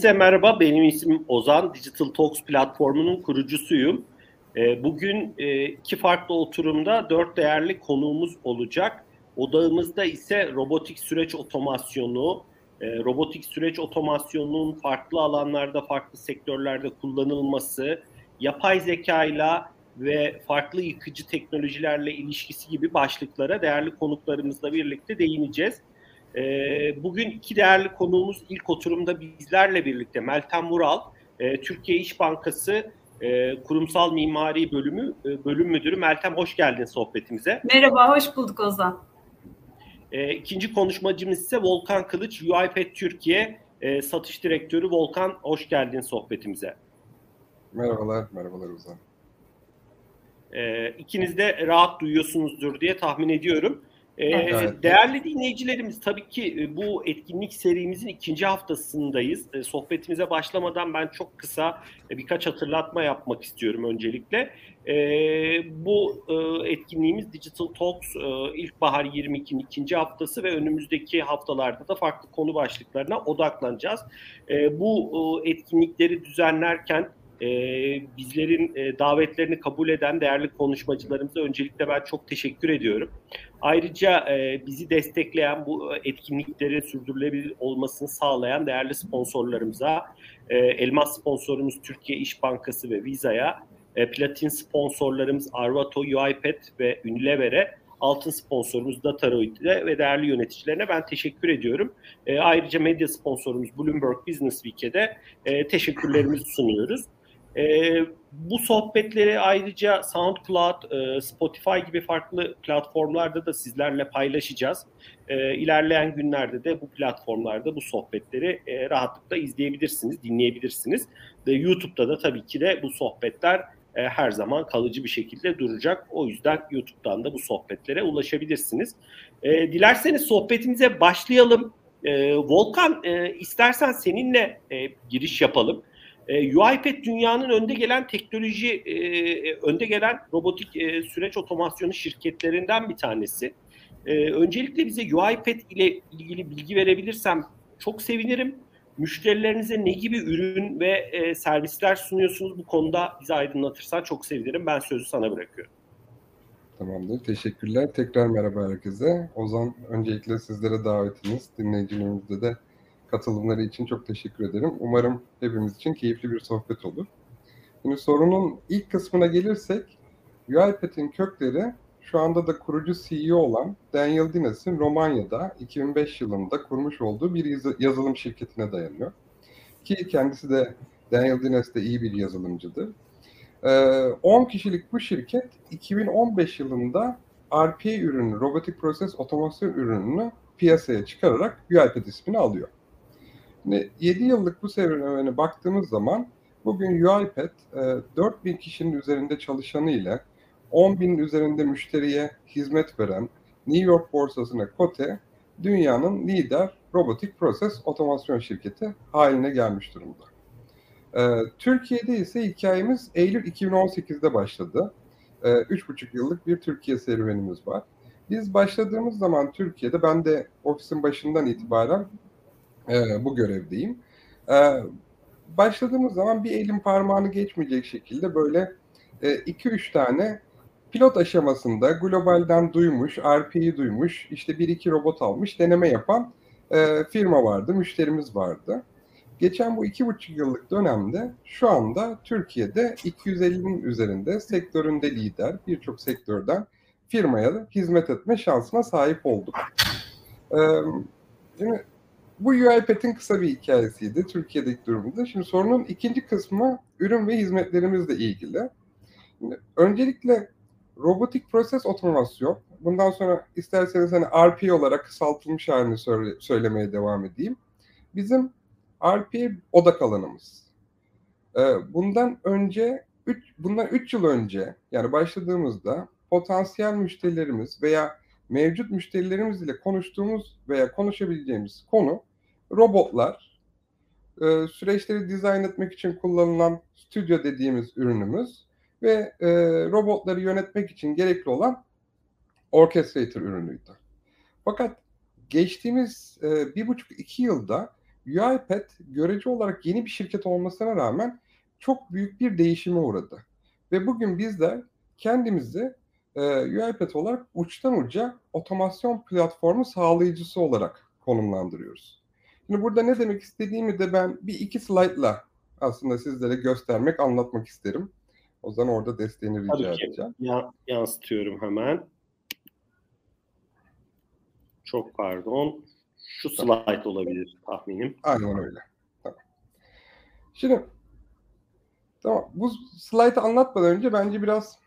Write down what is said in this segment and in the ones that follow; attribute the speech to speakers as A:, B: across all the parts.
A: Hepinize merhaba, benim ismim Ozan, Digital Talks platformunun kurucusuyum. E, bugün e, iki farklı oturumda dört değerli konuğumuz olacak. Odağımızda ise robotik süreç otomasyonu, e, robotik süreç otomasyonunun farklı alanlarda, farklı sektörlerde kullanılması, yapay zekayla ve farklı yıkıcı teknolojilerle ilişkisi gibi başlıklara değerli konuklarımızla birlikte değineceğiz. E, bugün iki değerli konuğumuz ilk oturumda bizlerle birlikte Meltem Vural, e, Türkiye İş Bankası e, Kurumsal Mimari Bölümü e, Bölüm Müdürü. Meltem hoş geldin sohbetimize.
B: Merhaba, hoş bulduk Ozan.
A: E, ikinci konuşmacımız ise Volkan Kılıç, UiPath Türkiye e, Satış Direktörü. Volkan hoş geldin sohbetimize.
C: Merhabalar, merhabalar Ozan.
A: E, ikiniz de rahat duyuyorsunuzdur diye tahmin ediyorum. Ee, evet. Değerli dinleyicilerimiz tabii ki e, bu etkinlik serimizin ikinci haftasındayız. E, sohbetimize başlamadan ben çok kısa e, birkaç hatırlatma yapmak istiyorum öncelikle. Bu etkinliğimiz Digital Talks İlkbahar 22'nin ikinci haftası ve önümüzdeki haftalarda da farklı konu başlıklarına odaklanacağız. Bu etkinlikleri düzenlerken e, bizlerin e, davetlerini kabul eden değerli konuşmacılarımıza öncelikle ben çok teşekkür ediyorum. Ayrıca e, bizi destekleyen bu etkinliklerin sürdürülebilir olmasını sağlayan değerli sponsorlarımıza, e, elmas sponsorumuz Türkiye İş Bankası ve Visa'ya, e, platin sponsorlarımız Arvato, UiPath ve Unilever'e, altın sponsorumuz Dataroid'e ve değerli yöneticilerine ben teşekkür ediyorum. E, ayrıca medya sponsorumuz Bloomberg Business Week'e de e, teşekkürlerimizi sunuyoruz. E, bu sohbetleri ayrıca SoundCloud, e, Spotify gibi farklı platformlarda da sizlerle paylaşacağız. E, ilerleyen günlerde de bu platformlarda bu sohbetleri e, rahatlıkla izleyebilirsiniz, dinleyebilirsiniz. Ve YouTube'da da tabii ki de bu sohbetler e, her zaman kalıcı bir şekilde duracak. O yüzden YouTube'dan da bu sohbetlere ulaşabilirsiniz. E, dilerseniz sohbetimize başlayalım. E, Volkan e, istersen seninle e, giriş yapalım. E, UiPath dünyanın önde gelen teknoloji, e, önde gelen robotik e, süreç otomasyonu şirketlerinden bir tanesi. E, öncelikle bize UiPath ile ilgili bilgi verebilirsem çok sevinirim. Müşterilerinize ne gibi ürün ve e, servisler sunuyorsunuz bu konuda bizi aydınlatırsan çok sevinirim. Ben sözü sana bırakıyorum.
C: Tamamdır. Teşekkürler. Tekrar merhaba herkese. Ozan öncelikle sizlere davetiniz, dinleyicilerimizde de katılımları için çok teşekkür ederim. Umarım hepimiz için keyifli bir sohbet olur. Şimdi sorunun ilk kısmına gelirsek, UiPath'in kökleri şu anda da kurucu CEO olan Daniel Dines'in Romanya'da 2005 yılında kurmuş olduğu bir yazılım şirketine dayanıyor. Ki kendisi de Daniel Dines de iyi bir yazılımcıdır. 10 ee, kişilik bu şirket 2015 yılında RPA ürünü, Robotic Process Otomasyon ürününü piyasaya çıkararak UiPath ismini alıyor. Şimdi 7 yıllık bu serüvene baktığımız zaman bugün UiPath 4000 kişinin üzerinde çalışanı ile 10 bin üzerinde müşteriye hizmet veren New York borsasına kote dünyanın lider robotik proses otomasyon şirketi haline gelmiş durumda. Ee, Türkiye'de ise hikayemiz Eylül 2018'de başladı. Ee, üç buçuk yıllık bir Türkiye serüvenimiz var. Biz başladığımız zaman Türkiye'de ben de ofisin başından itibaren e, bu görevdeyim. E, başladığımız zaman bir elin parmağını geçmeyecek şekilde böyle 2-3 e, tane pilot aşamasında globalden duymuş, RP'yi duymuş, işte bir iki robot almış, deneme yapan e, firma vardı, müşterimiz vardı. Geçen bu iki buçuk yıllık dönemde şu anda Türkiye'de 250'nin üzerinde sektöründe lider birçok sektörden firmaya hizmet etme şansına sahip olduk. Ee, şimdi bu UiPath'in kısa bir hikayesiydi Türkiye'deki durumda. Şimdi sorunun ikinci kısmı ürün ve hizmetlerimizle ilgili. Şimdi öncelikle robotik proses otomasyon. Bundan sonra isterseniz hani RP olarak kısaltılmış halini söyle, söylemeye devam edeyim. Bizim RP odak alanımız. Ee, bundan önce üç, bundan 3 yıl önce yani başladığımızda potansiyel müşterilerimiz veya mevcut müşterilerimiz ile konuştuğumuz veya konuşabileceğimiz konu robotlar, e, süreçleri dizayn etmek için kullanılan stüdyo dediğimiz ürünümüz ve e, robotları yönetmek için gerekli olan orchestrator ürünüydü. Fakat geçtiğimiz e, bir buçuk iki yılda UiPath görece olarak yeni bir şirket olmasına rağmen çok büyük bir değişime uğradı. Ve bugün bizler kendimizi e, UiPath olarak uçtan uca otomasyon platformu sağlayıcısı olarak konumlandırıyoruz. Şimdi burada ne demek istediğimi de ben bir iki slaytla aslında sizlere göstermek, anlatmak isterim. O zaman orada desteğini rica Tabii edeceğim.
A: Ya, yansıtıyorum hemen. Çok pardon. Şu tamam. slide olabilir tahminim.
C: Aynen öyle. Tamam. Şimdi tamam bu slaytı anlatmadan önce bence biraz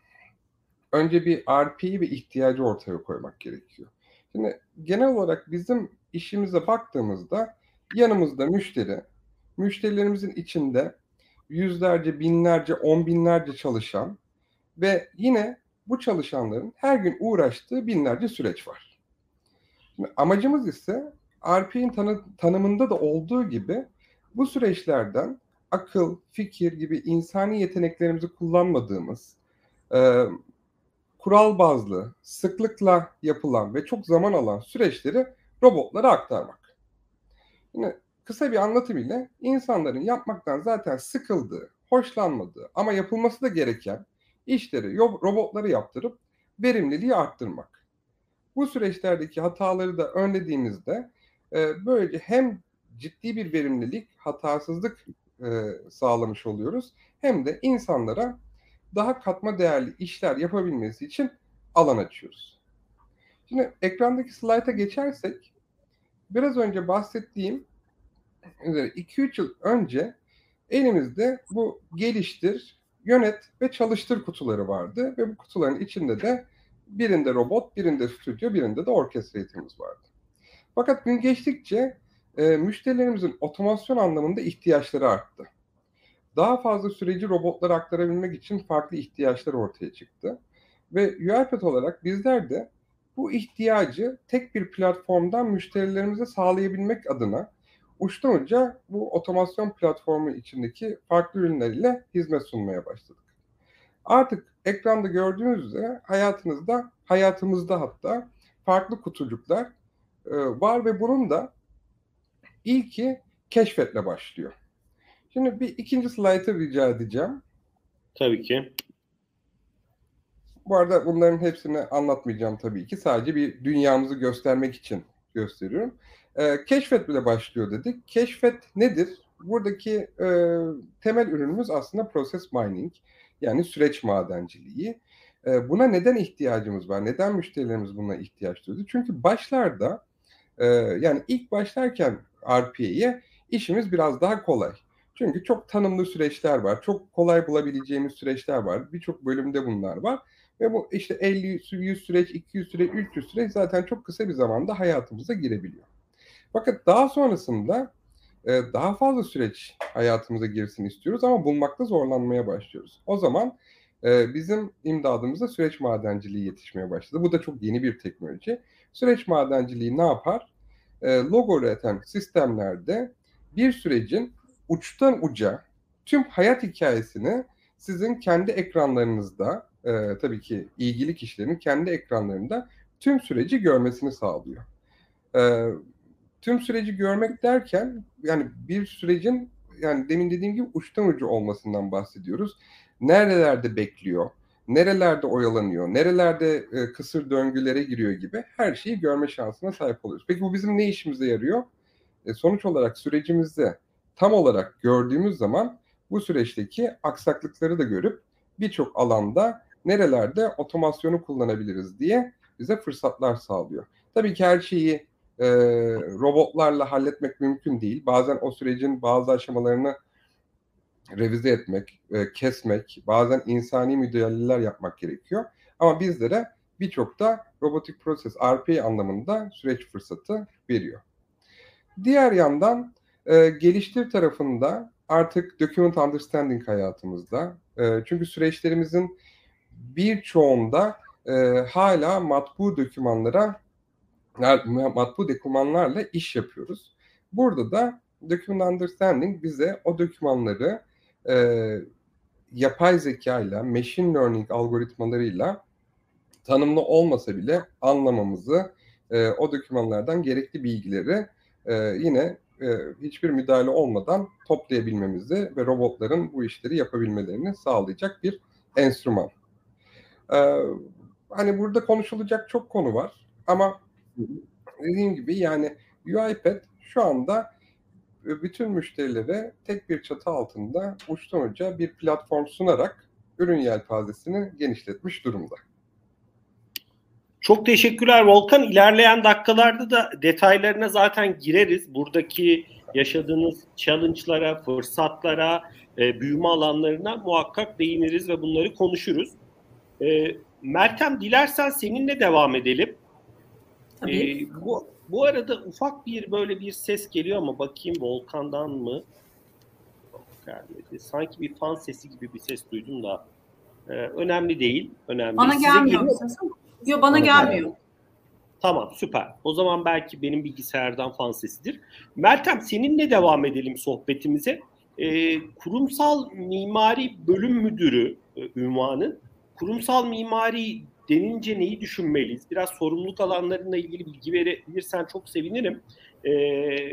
C: önce bir RP'yi ve ihtiyacı ortaya koymak gerekiyor. Şimdi genel olarak bizim işimize baktığımızda yanımızda müşteri, müşterilerimizin içinde yüzlerce, binlerce, on binlerce çalışan ve yine bu çalışanların her gün uğraştığı binlerce süreç var. Şimdi amacımız ise RP'nin tanı tanımında da olduğu gibi bu süreçlerden akıl, fikir gibi insani yeteneklerimizi kullanmadığımız, e, kural bazlı, sıklıkla yapılan ve çok zaman alan süreçleri robotlara aktarmak. Yine kısa bir anlatım ile insanların yapmaktan zaten sıkıldığı, hoşlanmadığı ama yapılması da gereken işleri robotları yaptırıp verimliliği arttırmak. Bu süreçlerdeki hataları da önlediğimizde e, böylece hem ciddi bir verimlilik, hatasızlık e, sağlamış oluyoruz hem de insanlara daha katma değerli işler yapabilmesi için alan açıyoruz. Şimdi ekrandaki slayta geçersek biraz önce bahsettiğim 2-3 yıl önce elimizde bu geliştir, yönet ve çalıştır kutuları vardı ve bu kutuların içinde de birinde robot, birinde stüdyo, birinde de orkestra vardı. Fakat gün geçtikçe e, müşterilerimizin otomasyon anlamında ihtiyaçları arttı. Daha fazla süreci robotlara aktarabilmek için farklı ihtiyaçlar ortaya çıktı. Ve UiPath olarak bizler de bu ihtiyacı tek bir platformdan müşterilerimize sağlayabilmek adına uçtan uca bu otomasyon platformu içindeki farklı ürünleriyle hizmet sunmaya başladık. Artık ekranda gördüğünüz üzere hayatınızda, hayatımızda hatta farklı kutucuklar e, var ve bunun da ilki keşfetle başlıyor. Şimdi bir ikinci slaytı rica edeceğim.
A: Tabii ki.
C: Bu arada bunların hepsini anlatmayacağım tabii ki. Sadece bir dünyamızı göstermek için gösteriyorum. E, keşfet bile başlıyor dedik. Keşfet nedir? Buradaki e, temel ürünümüz aslında process mining. Yani süreç madenciliği. E, buna neden ihtiyacımız var? Neden müşterilerimiz buna ihtiyaç duydu? Çünkü başlarda e, yani ilk başlarken RPA'ye işimiz biraz daha kolay. Çünkü çok tanımlı süreçler var. Çok kolay bulabileceğimiz süreçler var. Birçok bölümde bunlar var. Ve bu işte 50, 100 süreç, 200 süreç, 300 süreç zaten çok kısa bir zamanda hayatımıza girebiliyor. Fakat daha sonrasında e, daha fazla süreç hayatımıza girsin istiyoruz ama bulmakta zorlanmaya başlıyoruz. O zaman e, bizim imdadımıza süreç madenciliği yetişmeye başladı. Bu da çok yeni bir teknoloji. Süreç madenciliği ne yapar? E, logo üreten sistemlerde bir sürecin uçtan uca tüm hayat hikayesini sizin kendi ekranlarınızda e, tabii ki ilgili kişilerin kendi ekranlarında tüm süreci görmesini sağlıyor. E, tüm süreci görmek derken yani bir sürecin yani demin dediğim gibi uçtan ucu olmasından bahsediyoruz. Nerelerde bekliyor, nerelerde oyalanıyor, nerelerde e, kısır döngülere giriyor gibi her şeyi görme şansına sahip oluyoruz. Peki bu bizim ne işimize yarıyor? E, sonuç olarak sürecimizde tam olarak gördüğümüz zaman bu süreçteki aksaklıkları da görüp birçok alanda nerelerde otomasyonu kullanabiliriz diye bize fırsatlar sağlıyor. Tabii ki her şeyi e, robotlarla halletmek mümkün değil. Bazen o sürecin bazı aşamalarını revize etmek, e, kesmek, bazen insani müdahaleler yapmak gerekiyor. Ama bizlere birçok da robotik proses RPA anlamında süreç fırsatı veriyor. Diğer yandan e, geliştir tarafında artık document understanding hayatımızda. E, çünkü süreçlerimizin birçoğunda e, hala matbu dokümanlara matbu dokümanlarla iş yapıyoruz. Burada da document understanding bize o dokümanları e, yapay zeka ile machine learning algoritmalarıyla tanımlı olmasa bile anlamamızı, e, o dokümanlardan gerekli bilgileri e, yine e, hiçbir müdahale olmadan toplayabilmemizi ve robotların bu işleri yapabilmelerini sağlayacak bir enstrüman. E, hani burada konuşulacak çok konu var ama dediğim gibi yani UiPath şu anda bütün müşterilere tek bir çatı altında uçtan uca bir platform sunarak ürün yelpazesini genişletmiş durumda.
A: Çok teşekkürler Volkan. İlerleyen dakikalarda da detaylarına zaten gireriz. Buradaki yaşadığınız challenge'lara, fırsatlara, e, büyüme alanlarına muhakkak değiniriz ve bunları konuşuruz. E, Meltem dilersen seninle devam edelim. Tabii. E, bu, bu arada ufak bir böyle bir ses geliyor ama bakayım Volkan'dan mı? Gelmedi. Sanki bir fan sesi gibi bir ses duydum da. E, önemli değil. Önemli.
B: Bana Size gelmiyor. Yok bana gelmiyor.
A: Tamam süper. O zaman belki benim bilgisayardan fan sesidir. Meltem seninle devam edelim sohbetimize. E, kurumsal mimari bölüm müdürü e, ünvanı. Kurumsal mimari denince neyi düşünmeliyiz? Biraz sorumluluk alanlarıyla ilgili bilgi verebilirsen çok sevinirim. E,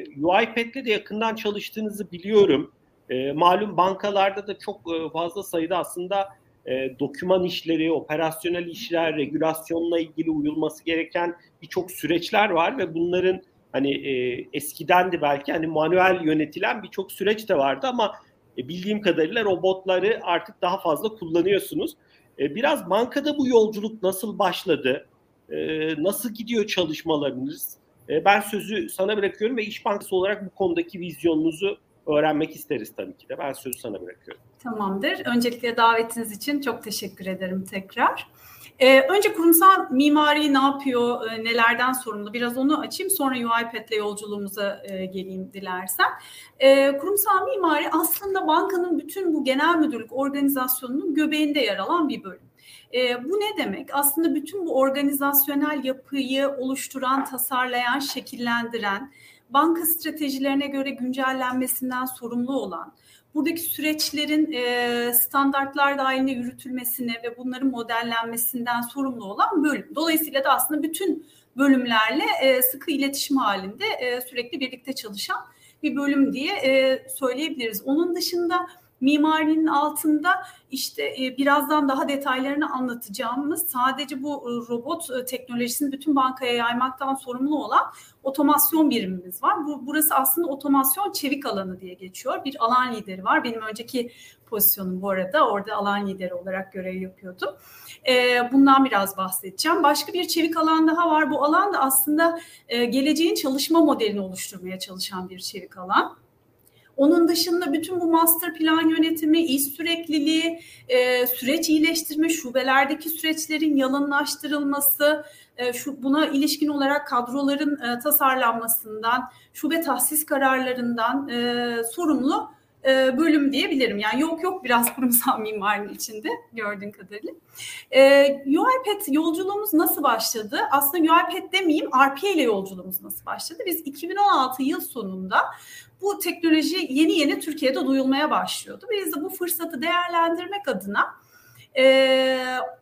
A: UiPath'le de yakından çalıştığınızı biliyorum. E, malum bankalarda da çok e, fazla sayıda aslında e, doküman işleri, operasyonel işler, regülasyonla ilgili uyulması gereken birçok süreçler var ve bunların hani e, eskiden de belki hani manuel yönetilen birçok süreç de vardı ama e, bildiğim kadarıyla robotları artık daha fazla kullanıyorsunuz. E, biraz bankada bu yolculuk nasıl başladı? E, nasıl gidiyor çalışmalarınız? E, ben sözü sana bırakıyorum ve İş Bankası olarak bu konudaki vizyonunuzu öğrenmek isteriz tabii ki de. Ben sözü sana bırakıyorum.
B: Tamamdır. Öncelikle davetiniz için çok teşekkür ederim tekrar. Ee, önce kurumsal mimari ne yapıyor, e, nelerden sorumlu biraz onu açayım sonra UiPath'le yolculuğumuza e, geleyim dilersen. E, kurumsal mimari aslında bankanın bütün bu genel müdürlük organizasyonunun göbeğinde yer alan bir bölüm. E, bu ne demek? Aslında bütün bu organizasyonel yapıyı oluşturan, tasarlayan, şekillendiren, banka stratejilerine göre güncellenmesinden sorumlu olan, buradaki süreçlerin e, standartlar dahilinde yürütülmesine ve bunların modellenmesinden sorumlu olan bölüm. Dolayısıyla da aslında bütün bölümlerle e, sıkı iletişim halinde e, sürekli birlikte çalışan bir bölüm diye e, söyleyebiliriz. Onun dışında mimarinin altında işte e, birazdan daha detaylarını anlatacağımız sadece bu e, robot e, teknolojisini bütün bankaya yaymaktan sorumlu olan otomasyon birimimiz var. Bu burası aslında otomasyon çevik alanı diye geçiyor. Bir alan lideri var. Benim önceki pozisyonum bu arada orada alan lideri olarak görev yapıyordum. bundan biraz bahsedeceğim. Başka bir çevik alan daha var. Bu alan da aslında geleceğin çalışma modelini oluşturmaya çalışan bir çevik alan. Onun dışında bütün bu master plan yönetimi, iş sürekliliği, e, süreç iyileştirme, şubelerdeki süreçlerin yalınlaştırılması, e, şu buna ilişkin olarak kadroların e, tasarlanmasından, şube tahsis kararlarından e, sorumlu e, bölüm diyebilirim. Yani yok yok biraz kurumsal mimarinin içinde gördüğün kadarıyla. E, UiPath yolculuğumuz nasıl başladı? Aslında UiPath demeyeyim RPA ile yolculuğumuz nasıl başladı? Biz 2016 yıl sonunda bu teknoloji yeni yeni Türkiye'de duyulmaya başlıyordu. Biz de bu fırsatı değerlendirmek adına e,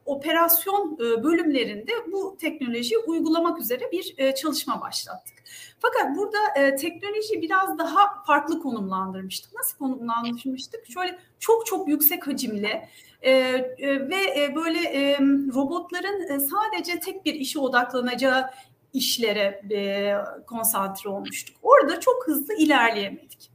B: operasyon e, bölümlerinde bu teknolojiyi uygulamak üzere bir e, çalışma başlattık. Fakat burada e, teknolojiyi biraz daha farklı konumlandırmıştık. Nasıl konumlandırmıştık? Şöyle çok çok yüksek hacimli e, e, ve e, böyle e, robotların e, sadece tek bir işe odaklanacağı işlere e, konsantre olmuştuk. Orada çok hızlı ilerleyemedik.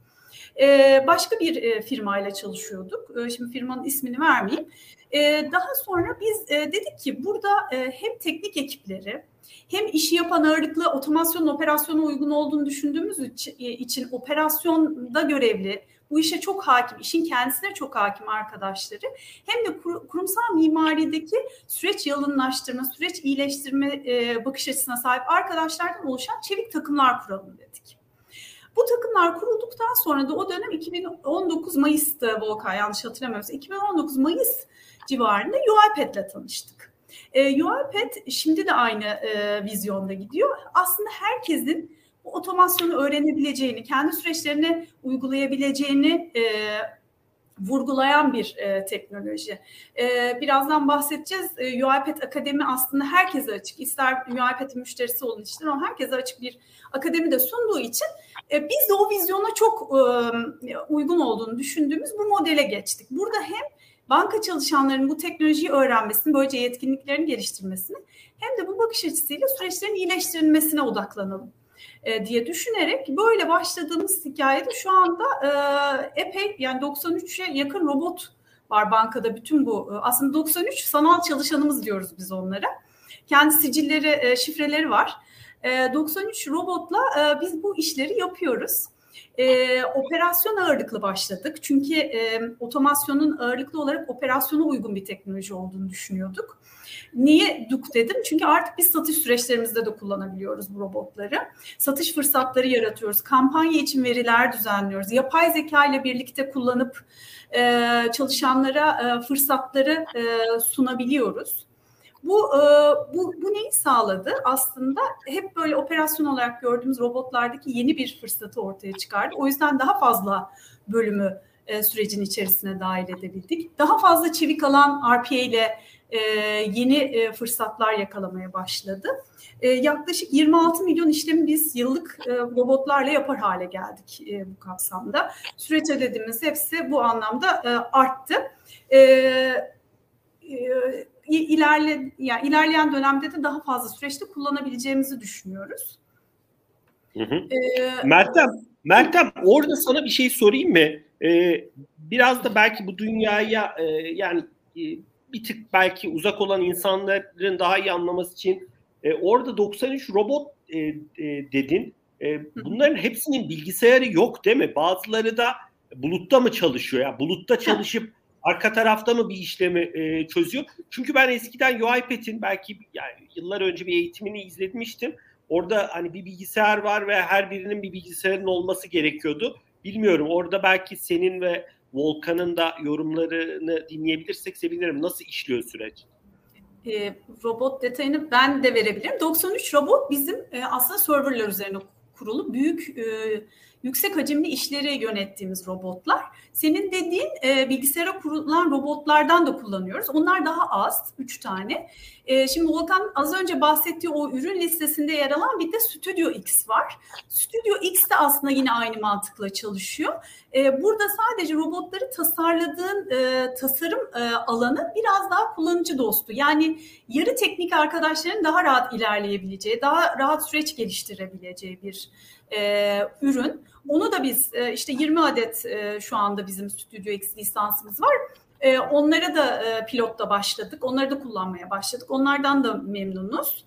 B: E, başka bir e, firmayla çalışıyorduk. E, şimdi firmanın ismini vermeyeyim. E, daha sonra biz e, dedik ki burada e, hem teknik ekipleri hem işi yapan ağırlıklı otomasyon operasyona uygun olduğunu düşündüğümüz için operasyonda görevli, bu işe çok hakim, işin kendisine çok hakim arkadaşları hem de kurumsal mimarideki süreç yalınlaştırma, süreç iyileştirme e, bakış açısına sahip arkadaşlardan oluşan çevik takımlar kuralım dedik. Bu takımlar kurulduktan sonra da o dönem 2019 Mayıs'tı Volkan yanlış hatırlamıyorsam. 2019 Mayıs civarında UiPath'le tanıştık. E, UiPath şimdi de aynı e, vizyonda gidiyor. Aslında herkesin bu otomasyonu öğrenebileceğini, kendi süreçlerini uygulayabileceğini e, vurgulayan bir e, teknoloji. E, birazdan bahsedeceğiz. E, UiPath Akademi aslında herkese açık. İster UiPath'in müşterisi olun ister ama herkese açık bir akademi de sunduğu için e, biz de o vizyona çok e, uygun olduğunu düşündüğümüz bu modele geçtik. Burada hem banka çalışanlarının bu teknolojiyi öğrenmesini, böylece yetkinliklerini geliştirmesini hem de bu bakış açısıyla süreçlerin iyileştirilmesine odaklanalım e, diye düşünerek böyle başladığımız hikayede şu anda e, epey yani 93'e yakın robot var bankada bütün bu e, aslında 93 sanal çalışanımız diyoruz biz onlara. Kendi sicilleri, e, şifreleri var. E, 93 robotla biz bu işleri yapıyoruz. Operasyon ağırlıklı başladık. Çünkü otomasyonun ağırlıklı olarak operasyona uygun bir teknoloji olduğunu düşünüyorduk. Niye DUK dedim? Çünkü artık biz satış süreçlerimizde de kullanabiliyoruz bu robotları. Satış fırsatları yaratıyoruz. Kampanya için veriler düzenliyoruz. Yapay zeka ile birlikte kullanıp e, çalışanlara e, fırsatları e, sunabiliyoruz. Bu, e, bu, bu neyi sağladı? Aslında hep böyle operasyon olarak gördüğümüz robotlardaki yeni bir fırsatı ortaya çıkardı. O yüzden daha fazla bölümü e, sürecin içerisine dahil edebildik. Daha fazla çevik alan RPA ile e, yeni e, fırsatlar yakalamaya başladı. E, yaklaşık 26 milyon işlemi biz yıllık e, robotlarla yapar hale geldik e, bu kapsamda. Süreç ödediğimiz hepsi bu anlamda e, arttı. E, e, ilerle yani ilerleyen dönemde de daha fazla süreçte kullanabileceğimizi düşünüyoruz.
A: Hı hı. Ee, Meltem, Meltem orada sana bir şey sorayım mı? Ee, biraz da belki bu dünyaya e, yani e, bir tık belki uzak olan insanların daha iyi anlaması için e, orada 93 robot e, e, dedin. E, bunların hepsinin bilgisayarı yok değil mi? Bazıları da bulutta mı çalışıyor? Yani bulutta çalışıp arka tarafta mı bir işlemi e, çözüyor? Çünkü ben eskiden UiPath'in belki yani yıllar önce bir eğitimini izlemiştim. Orada hani bir bilgisayar var ve her birinin bir bilgisayarın olması gerekiyordu. Bilmiyorum orada belki senin ve Volkan'ın da yorumlarını dinleyebilirsek sevinirim. Nasıl işliyor süreç?
B: E, robot detayını ben de verebilirim. 93 robot bizim e, aslında serverlar üzerine kurulu büyük e, yüksek hacimli işleri yönettiğimiz robotlar. Senin dediğin e, bilgisayara kurulan robotlardan da kullanıyoruz. Onlar daha az, üç tane. E, şimdi Volkan az önce bahsettiği o ürün listesinde yer alan bir de Studio X var. Studio X de aslında yine aynı mantıkla çalışıyor. E, burada sadece robotları tasarladığın e, tasarım e, alanı biraz daha kullanıcı dostu. Yani yarı teknik arkadaşların daha rahat ilerleyebileceği, daha rahat süreç geliştirebileceği bir e, ürün. Onu da biz e, işte 20 adet e, şu anda bizim Studio X lisansımız var. E, onlara da e, pilotta başladık. Onları da kullanmaya başladık. Onlardan da memnunuz.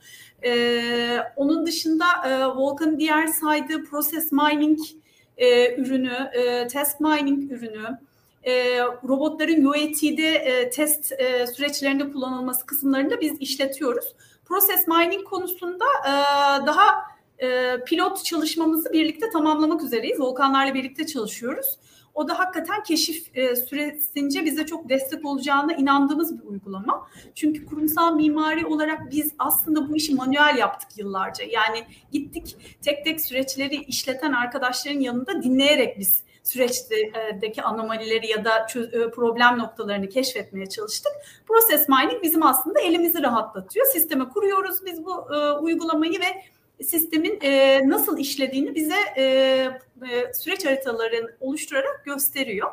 B: Onun dışında e, diğer saydığı process mining ürünü, e, task mining ürünü, robotların UAT'de test süreçlerinde kullanılması kısımlarında biz işletiyoruz. Process mining konusunda e, daha e, pilot çalışmamızı birlikte tamamlamak üzereyiz. Volkanlarla birlikte çalışıyoruz. O da hakikaten keşif e, süresince bize çok destek olacağına inandığımız bir uygulama. Çünkü kurumsal mimari olarak biz aslında bu işi manuel yaptık yıllarca. Yani gittik tek tek süreçleri işleten arkadaşların yanında dinleyerek biz süreçteki anomalileri ya da e, problem noktalarını keşfetmeye çalıştık. Process mining bizim aslında elimizi rahatlatıyor. Sisteme kuruyoruz biz bu e, uygulamayı ve sistemin e, nasıl işlediğini bize e, e, süreç haritalarını oluşturarak gösteriyor.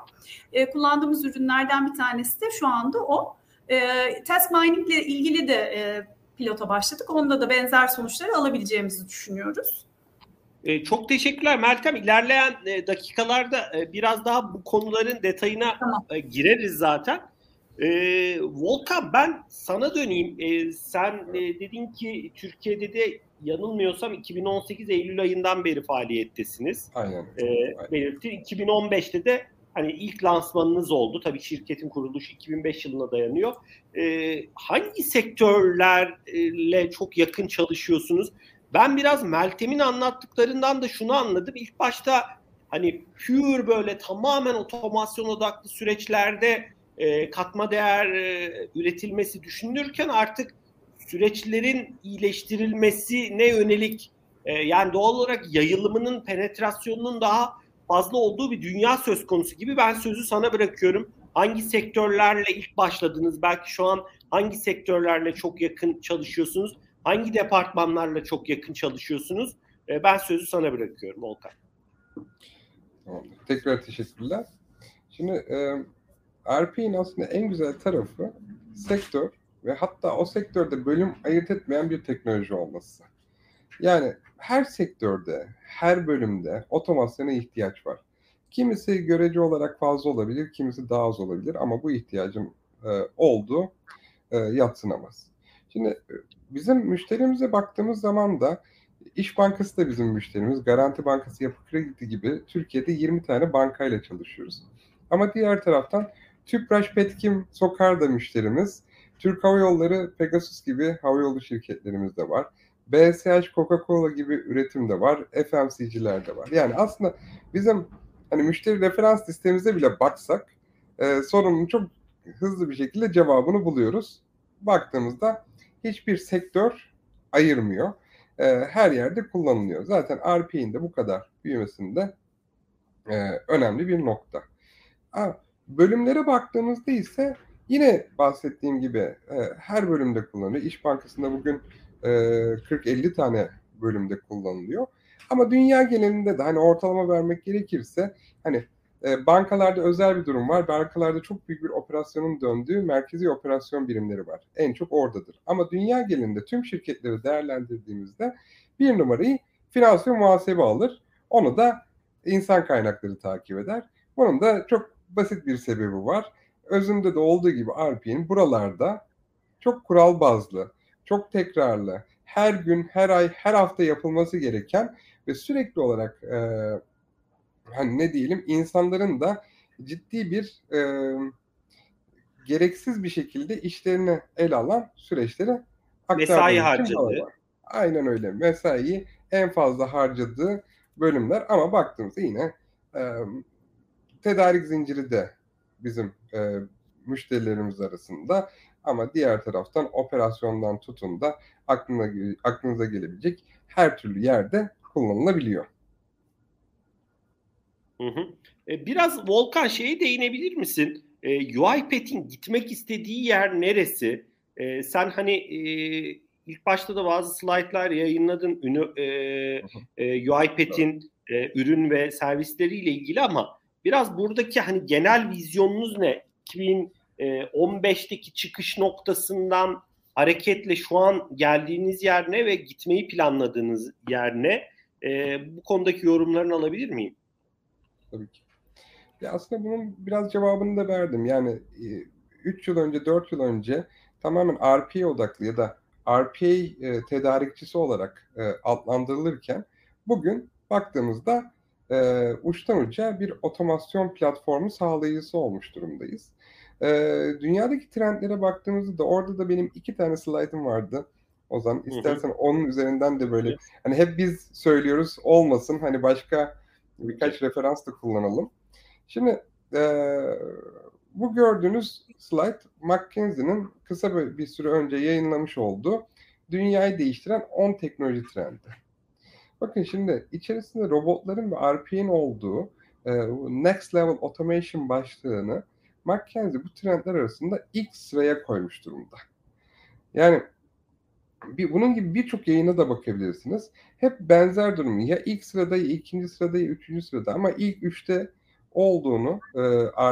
B: E, kullandığımız ürünlerden bir tanesi de şu anda o. E, task mining ile ilgili de e, pilota başladık. Onda da benzer sonuçları alabileceğimizi düşünüyoruz.
A: E, çok teşekkürler Meltem. İlerleyen e, dakikalarda e, biraz daha bu konuların detayına tamam. e, gireriz zaten. E, Volkan ben sana döneyim. E, sen e, dedin ki Türkiye'de de yanılmıyorsam 2018 Eylül ayından beri faaliyettesiniz.
C: Aynen.
A: E, belirtti. 2015'te de hani ilk lansmanınız oldu. Tabii şirketin kuruluşu 2005 yılına dayanıyor. E, hangi sektörlerle çok yakın çalışıyorsunuz? Ben biraz Meltem'in anlattıklarından da şunu anladım. İlk başta hani pure böyle tamamen otomasyon odaklı süreçlerde e, katma değer e, üretilmesi düşünülürken artık süreçlerin iyileştirilmesine yönelik e, yani doğal olarak yayılımının penetrasyonunun daha fazla olduğu bir dünya söz konusu gibi ben sözü sana bırakıyorum. Hangi sektörlerle ilk başladınız? Belki şu an hangi sektörlerle çok yakın çalışıyorsunuz? Hangi departmanlarla çok yakın çalışıyorsunuz? E, ben sözü sana bırakıyorum Volkan.
C: Tekrar teşekkürler. Şimdi e, RP'nin aslında en güzel tarafı sektör ve hatta o sektörde bölüm ayırt etmeyen bir teknoloji olması. Yani her sektörde, her bölümde otomasyona ihtiyaç var. Kimisi görece olarak fazla olabilir, kimisi daha az olabilir ama bu ihtiyacın e, olduğu e, yatsınamaz. Şimdi e, bizim müşterimize baktığımız zaman da İş Bankası da bizim müşterimiz, Garanti Bankası, Yapı Kredi gibi Türkiye'de 20 tane bankayla çalışıyoruz. Ama diğer taraftan Tüpraş Petkim Sokar da müşterimiz. Türk Hava Yolları, Pegasus gibi havayolu şirketlerimiz de var. BSH, Coca-Cola gibi üretim de var. FMC'ciler de var. Yani aslında bizim hani müşteri referans listemize bile baksak e, sorunun çok hızlı bir şekilde cevabını buluyoruz. Baktığımızda hiçbir sektör ayırmıyor. E, her yerde kullanılıyor. Zaten RP'in de bu kadar büyümesinde e, önemli bir nokta. Ha, bölümlere baktığımızda ise yine bahsettiğim gibi e, her bölümde kullanılıyor. İş Bankası'nda bugün e, 40-50 tane bölümde kullanılıyor. Ama dünya genelinde de hani ortalama vermek gerekirse hani e, bankalarda özel bir durum var. Bankalarda çok büyük bir operasyonun döndüğü merkezi operasyon birimleri var. En çok oradadır. Ama dünya genelinde tüm şirketleri değerlendirdiğimizde bir numarayı finans ve muhasebe alır. Onu da insan kaynakları takip eder. Bunun da çok basit bir sebebi var. Özünde de olduğu gibi RP'nin buralarda çok kural bazlı, çok tekrarlı, her gün, her ay, her hafta yapılması gereken ve sürekli olarak e, hani ne diyelim insanların da ciddi bir e, gereksiz bir şekilde işlerini el alan süreçleri
A: mesai harcadı.
C: Aynen öyle. Mesai en fazla harcadığı bölümler ama baktığımızda yine e, tedarik zinciri de bizim e, müşterilerimiz arasında ama diğer taraftan operasyondan tutun da aklına, aklınıza gelebilecek her türlü yerde kullanılabiliyor.
A: Hı hı. E, biraz Volkan şeye değinebilir misin? E, UiPath'in gitmek istediği yer neresi? E, sen hani e, ilk başta da bazı slaytlar yayınladın ünü, e, e, UiPath'in e, ürün ve servisleriyle ilgili ama biraz buradaki hani genel vizyonunuz ne? 2015'teki çıkış noktasından hareketle şu an geldiğiniz yer ne ve gitmeyi planladığınız yer ne? E, bu konudaki yorumlarını alabilir miyim?
C: tabii ki. Ya aslında bunun biraz cevabını da verdim. Yani 3 e, yıl önce, 4 yıl önce tamamen RPA odaklı ya da RPA e, tedarikçisi olarak e, adlandırılırken bugün baktığımızda e, uçtan uca bir otomasyon platformu sağlayıcısı olmuş durumdayız. E, dünyadaki trendlere baktığımızda da orada da benim iki tane slaytım vardı. O zaman istersen hı hı. onun üzerinden de böyle hani hep biz söylüyoruz olmasın hani başka birkaç referans da kullanalım. Şimdi e, bu gördüğünüz slide McKinsey'nin kısa bir süre önce yayınlamış olduğu dünyayı değiştiren 10 teknoloji trendi. Bakın şimdi içerisinde robotların ve RPA'nin olduğu e, Next Level Automation başlığını McKinsey bu trendler arasında ilk sıraya koymuş durumda. Yani bir, bunun gibi birçok yayına da bakabilirsiniz. Hep benzer durum. Ya ilk sırada, ya ikinci sırada, ya üçüncü sırada ama ilk üçte olduğunu, e,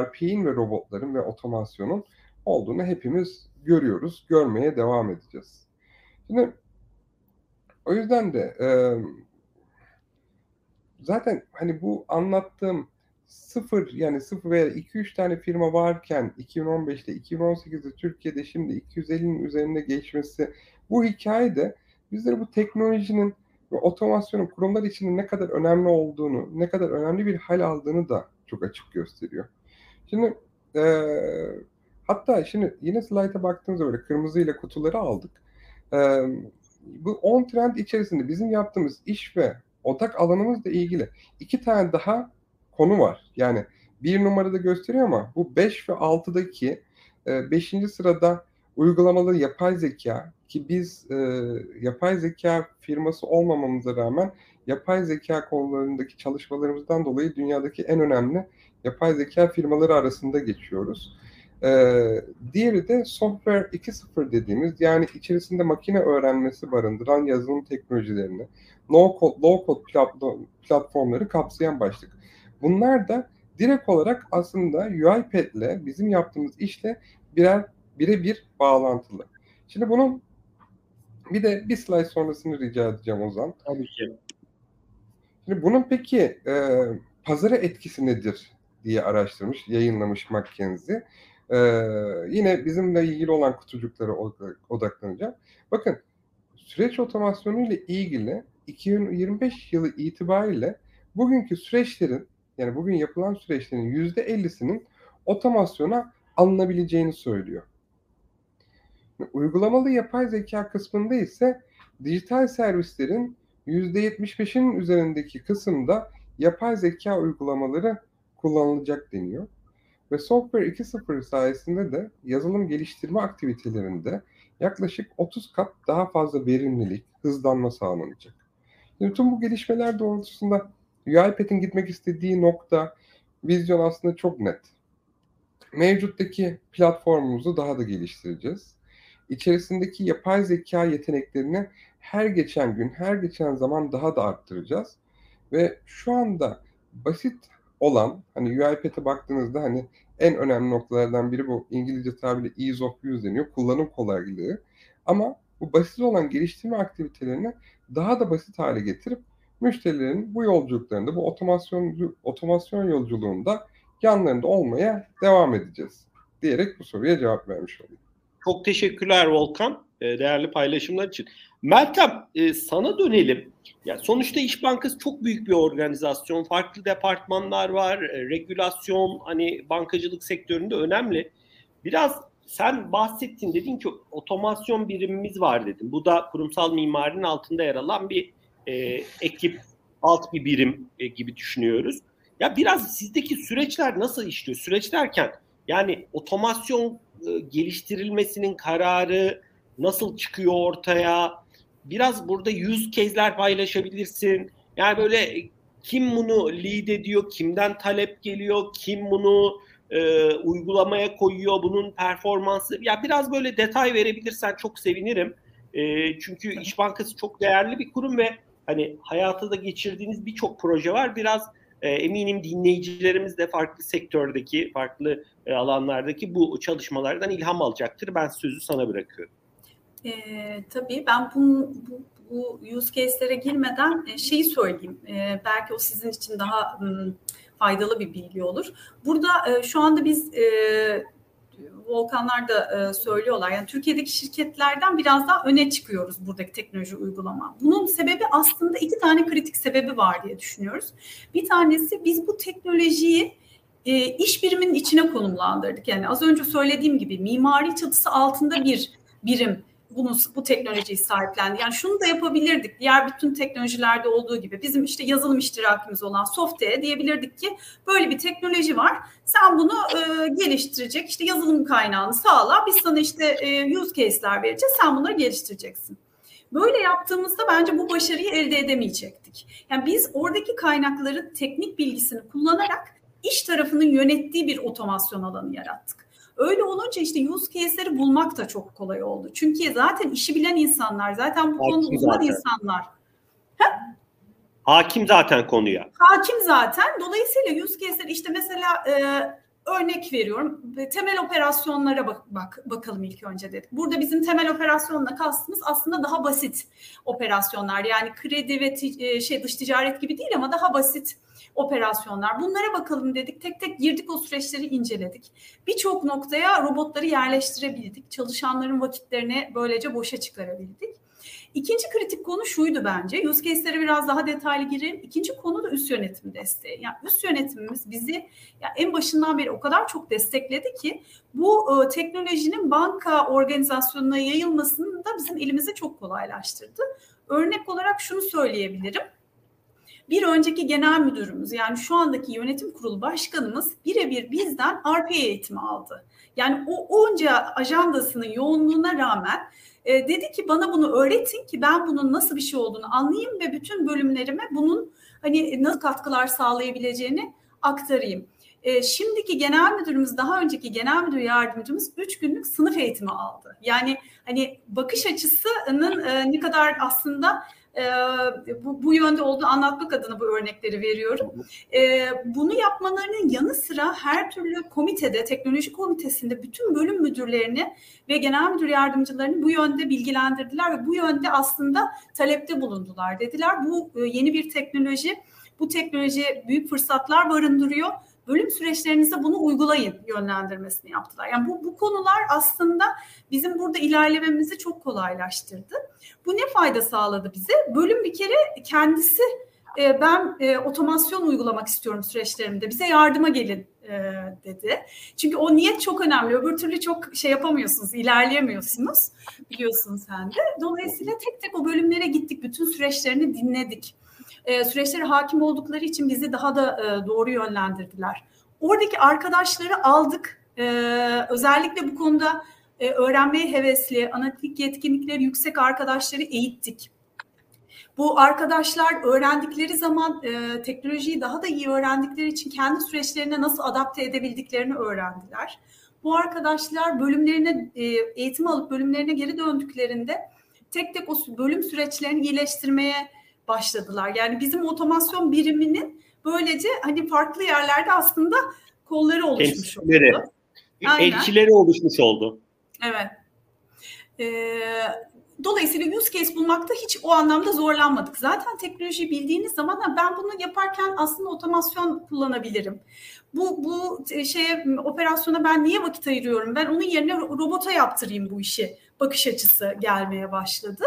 C: RP'in ve robotların ve otomasyonun olduğunu hepimiz görüyoruz, görmeye devam edeceğiz. Şimdi o yüzden de e, zaten hani bu anlattığım sıfır yani sıfır veya 2-3 tane firma varken 2015'te 2018'de Türkiye'de şimdi 250'nin üzerinde geçmesi bu hikaye de bizlere bu teknolojinin ve otomasyonun kurumlar için ne kadar önemli olduğunu, ne kadar önemli bir hal aldığını da çok açık gösteriyor. Şimdi e, hatta şimdi yine slayta baktığımızda böyle kırmızı ile kutuları aldık. E, bu 10 trend içerisinde bizim yaptığımız iş ve odak alanımızla ilgili iki tane daha konu var. Yani bir numarada gösteriyor ama bu 5 ve 6'daki 5. E, sırada uygulamalı yapay zeka ki biz e, yapay zeka firması olmamamıza rağmen yapay zeka konularındaki çalışmalarımızdan dolayı dünyadaki en önemli yapay zeka firmaları arasında geçiyoruz. Ee, diğeri de Software 2.0 dediğimiz yani içerisinde makine öğrenmesi barındıran yazılım teknolojilerini, low code, low code platformları kapsayan başlık. Bunlar da direkt olarak aslında UiPath ile bizim yaptığımız işle birer birebir bağlantılı. Şimdi bunun bir de bir slide sonrasını rica edeceğim Ozan.
A: Tabii ki.
C: Şimdi bunun peki e, pazara etkisi nedir diye araştırmış, yayınlamış McKinsey. E, yine bizimle ilgili olan kutucuklara odaklanacağım. Bakın süreç otomasyonu ile ilgili 2025 yılı itibariyle bugünkü süreçlerin yani bugün yapılan süreçlerin %50'sinin otomasyona alınabileceğini söylüyor. Uygulamalı yapay zeka kısmında ise dijital servislerin %75'in üzerindeki kısımda yapay zeka uygulamaları kullanılacak deniyor. Ve Software 2.0 sayesinde de yazılım geliştirme aktivitelerinde yaklaşık 30 kat daha fazla verimlilik, hızlanma sağlanacak. Tüm bu gelişmeler doğrultusunda UiPath'in gitmek istediği nokta, vizyon aslında çok net. Mevcuttaki platformumuzu daha da geliştireceğiz. İçerisindeki yapay zeka yeteneklerini her geçen gün, her geçen zaman daha da arttıracağız. Ve şu anda basit olan, hani UiPath'e baktığınızda hani en önemli noktalardan biri bu İngilizce tabiriyle ease of use deniyor, kullanım kolaylığı. Ama bu basit olan geliştirme aktivitelerini daha da basit hale getirip müşterilerin bu yolculuklarında, bu otomasyon otomasyon yolculuğunda yanlarında olmaya devam edeceğiz diyerek bu soruya cevap vermiş olayım.
A: Çok teşekkürler Volkan e, değerli paylaşımlar için. Meltem e, sana dönelim. Ya sonuçta İş Bankası çok büyük bir organizasyon. Farklı departmanlar var. E, regülasyon hani bankacılık sektöründe önemli. Biraz sen bahsettin dedin ki otomasyon birimimiz var dedin. Bu da kurumsal mimarinin altında yer alan bir e, ekip, alt bir birim e, gibi düşünüyoruz. Ya biraz sizdeki süreçler nasıl işliyor? Süreç derken yani otomasyon e, geliştirilmesinin kararı nasıl çıkıyor ortaya? Biraz burada yüz case'ler paylaşabilirsin. Yani böyle kim bunu lead ediyor, kimden talep geliyor, kim bunu e, uygulamaya koyuyor, bunun performansı. Ya biraz böyle detay verebilirsen çok sevinirim. E, çünkü İş Bankası çok değerli bir kurum ve hani hayata da geçirdiğiniz birçok proje var. Biraz e, eminim dinleyicilerimiz de farklı sektördeki, farklı e, alanlardaki bu çalışmalardan ilham alacaktır. Ben sözü sana bırakıyorum.
B: E, tabii ben bu, bu, bu use case'lere girmeden e, şeyi söyleyeyim. E, belki o sizin için daha m, faydalı bir bilgi olur. Burada e, şu anda biz e, Volkanlar da e, söylüyorlar. Yani Türkiye'deki şirketlerden biraz daha öne çıkıyoruz buradaki teknoloji uygulama. Bunun sebebi aslında iki tane kritik sebebi var diye düşünüyoruz. Bir tanesi biz bu teknolojiyi e, iş biriminin içine konumlandırdık. Yani az önce söylediğim gibi mimari çatısı altında bir birim bunu bu teknolojiyi sahiplendi. Yani şunu da yapabilirdik. Diğer bütün teknolojilerde olduğu gibi bizim işte yazılım iştirakimiz olan Softe'ye diyebilirdik ki böyle bir teknoloji var. Sen bunu e, geliştirecek işte yazılım kaynağını sağla. Biz sana işte e, use case'ler vereceğiz. Sen bunları geliştireceksin. Böyle yaptığımızda bence bu başarıyı elde edemeyecektik. Yani biz oradaki kaynakları teknik bilgisini kullanarak iş tarafının yönettiği bir otomasyon alanı yarattık. Öyle olunca işte use case'leri bulmak da çok kolay oldu. Çünkü zaten işi bilen insanlar, zaten bu konuda uzman insanlar.
A: Ha? Hakim zaten konuya.
B: Hakim zaten. Dolayısıyla use case'ler işte mesela e, örnek veriyorum. Temel operasyonlara bak, bak bakalım ilk önce dedik. Burada bizim temel operasyonla kastımız aslında daha basit operasyonlar. Yani kredi ve e, şey dış ticaret gibi değil ama daha basit operasyonlar. Bunlara bakalım dedik. Tek tek girdik o süreçleri inceledik. Birçok noktaya robotları yerleştirebildik. Çalışanların vakitlerini böylece boşa çıkarabildik. İkinci kritik konu şuydu bence. Use case'lere biraz daha detaylı girelim. İkinci konu da üst yönetim desteği. Yani üst yönetimimiz bizi ya en başından beri o kadar çok destekledi ki bu e, teknolojinin banka organizasyonuna yayılmasını da bizim elimize çok kolaylaştırdı. Örnek olarak şunu söyleyebilirim. Bir önceki genel müdürümüz yani şu andaki yönetim kurulu başkanımız birebir bizden RPA eğitimi aldı. Yani o onca ajandasının yoğunluğuna rağmen e, dedi ki bana bunu öğretin ki ben bunun nasıl bir şey olduğunu anlayayım ve bütün bölümlerime bunun hani nasıl katkılar sağlayabileceğini aktarayım. E, şimdiki genel müdürümüz daha önceki genel müdür yardımcımız üç günlük sınıf eğitimi aldı. Yani hani bakış açısının e, ne kadar aslında e, bu, bu yönde olduğunu anlatmak adına bu örnekleri veriyorum. E, bunu yapmalarının yanı sıra her türlü komitede, teknoloji komitesinde bütün bölüm müdürlerini ve genel müdür yardımcılarını bu yönde bilgilendirdiler ve bu yönde aslında talepte bulundular. Dediler bu e, yeni bir teknoloji, bu teknoloji büyük fırsatlar barındırıyor bölüm süreçlerinizde bunu uygulayın yönlendirmesini yaptılar. Yani bu, bu konular aslında bizim burada ilerlememizi çok kolaylaştırdı. Bu ne fayda sağladı bize? Bölüm bir kere kendisi e, ben e, otomasyon uygulamak istiyorum süreçlerimde bize yardıma gelin e, dedi. Çünkü o niyet çok önemli. Öbür türlü çok şey yapamıyorsunuz, ilerleyemiyorsunuz. Biliyorsun sen de. Dolayısıyla tek tek o bölümlere gittik. Bütün süreçlerini dinledik e, süreçlere hakim oldukları için bizi daha da e, doğru yönlendirdiler. Oradaki arkadaşları aldık. E, özellikle bu konuda e, öğrenmeye hevesli, analitik yetkinlikleri yüksek arkadaşları eğittik. Bu arkadaşlar öğrendikleri zaman e, teknolojiyi daha da iyi öğrendikleri için kendi süreçlerine nasıl adapte edebildiklerini öğrendiler. Bu arkadaşlar bölümlerine e, eğitim alıp bölümlerine geri döndüklerinde tek tek o bölüm süreçlerini iyileştirmeye başladılar. Yani bizim otomasyon biriminin böylece hani farklı yerlerde aslında kolları oluşmuş
A: Elçileri. oldu. Elçileri oluşmuş oldu.
B: Evet. Ee, dolayısıyla use case bulmakta hiç o anlamda zorlanmadık. Zaten teknolojiyi bildiğiniz zaman ben bunu yaparken aslında otomasyon kullanabilirim. Bu bu şeye operasyona ben niye vakit ayırıyorum? Ben onun yerine robota yaptırayım bu işi. Bakış açısı gelmeye başladı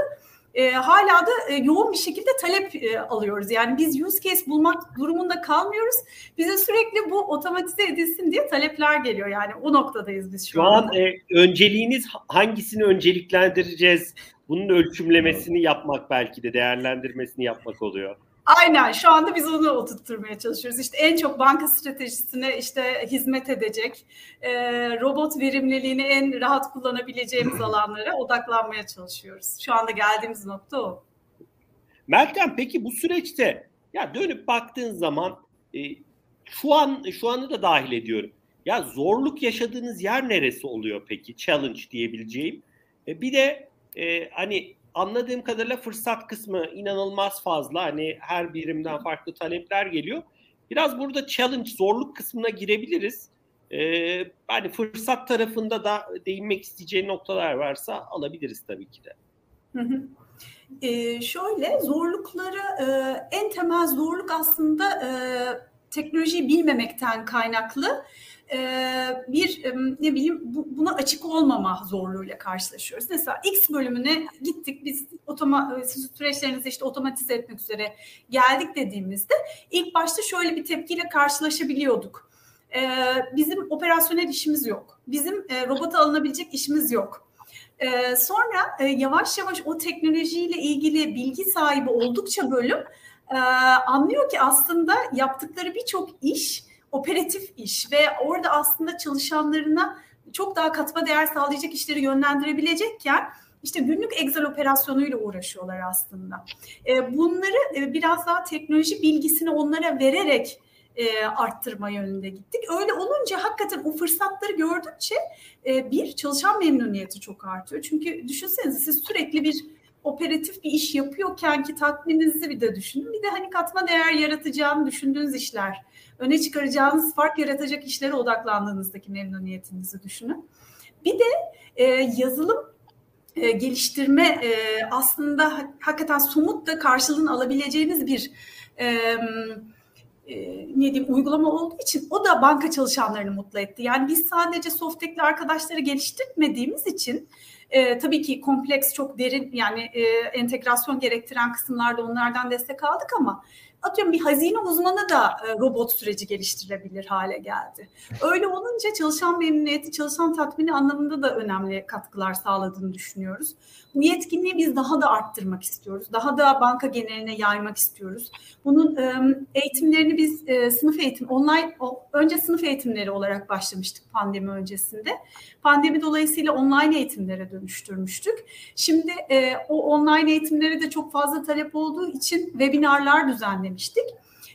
B: e, hala da e, yoğun bir şekilde talep e, alıyoruz. Yani biz use case bulmak durumunda kalmıyoruz. Bize sürekli bu otomatize edilsin diye talepler geliyor. Yani o noktadayız biz şu,
A: şu
B: anda.
A: an e, önceliğiniz hangisini önceliklendireceğiz? Bunun ölçümlemesini yapmak belki de değerlendirmesini yapmak oluyor.
B: Aynen şu anda biz onu oturtturmaya çalışıyoruz. İşte en çok banka stratejisine işte hizmet edecek, e, robot verimliliğini en rahat kullanabileceğimiz alanlara odaklanmaya çalışıyoruz. Şu anda geldiğimiz nokta o.
A: Meltem peki bu süreçte ya dönüp baktığın zaman e, şu an şu anı da dahil ediyorum. Ya zorluk yaşadığınız yer neresi oluyor peki? Challenge diyebileceğim. E, bir de e, hani anladığım kadarıyla fırsat kısmı inanılmaz fazla. Hani her birimden farklı talepler geliyor. Biraz burada challenge, zorluk kısmına girebiliriz. Ee, hani fırsat tarafında da değinmek isteyeceği noktalar varsa alabiliriz tabii ki de.
B: Hı hı. Ee, şöyle zorlukları e, en temel zorluk aslında e, teknolojiyi bilmemekten kaynaklı bir ne bileyim buna açık olmama zorluğuyla karşılaşıyoruz. Mesela X bölümüne gittik biz otoma, süreçlerinizi işte otomatize etmek üzere geldik dediğimizde ilk başta şöyle bir tepkiyle karşılaşabiliyorduk. Bizim operasyonel işimiz yok. Bizim robota alınabilecek işimiz yok. sonra yavaş yavaş o teknolojiyle ilgili bilgi sahibi oldukça bölüm anlıyor ki aslında yaptıkları birçok iş operatif iş ve orada aslında çalışanlarına çok daha katma değer sağlayacak işleri yönlendirebilecekken işte günlük Excel operasyonuyla uğraşıyorlar aslında. E, bunları e, biraz daha teknoloji bilgisini onlara vererek e, arttırma yönünde gittik. Öyle olunca hakikaten o fırsatları gördükçe bir çalışan memnuniyeti çok artıyor. Çünkü düşünsenize siz sürekli bir operatif bir iş yapıyorken ki tatmininizi bir de düşünün. Bir de hani katma değer yaratacağını düşündüğünüz işler öne çıkaracağınız fark yaratacak işlere odaklandığınızdaki memnuniyetinizi düşünün. Bir de e, yazılım e, geliştirme e, aslında hakikaten somut da karşılığını alabileceğiniz bir e, e, ne diyeyim uygulama olduğu için o da banka çalışanlarını mutlu etti. Yani biz sadece Softek'li arkadaşları geliştirmediğimiz için E, tabii ki kompleks çok derin yani e, entegrasyon gerektiren kısımlarda onlardan destek aldık ama atıyorum bir hazine uzmanı da e, robot süreci geliştirebilir hale geldi. Öyle olunca çalışan memnuniyeti, çalışan tatmini anlamında da önemli katkılar sağladığını düşünüyoruz. Bu yetkinliği biz daha da arttırmak istiyoruz. Daha da banka geneline yaymak istiyoruz. Bunun e, eğitimlerini biz e, sınıf eğitim, online, önce sınıf eğitimleri olarak başlamıştık pandemi öncesinde. Pandemi dolayısıyla online eğitimlere dönüştürmüştük. Şimdi o online eğitimlere de çok fazla talep olduğu için webinarlar düzenlemiştik.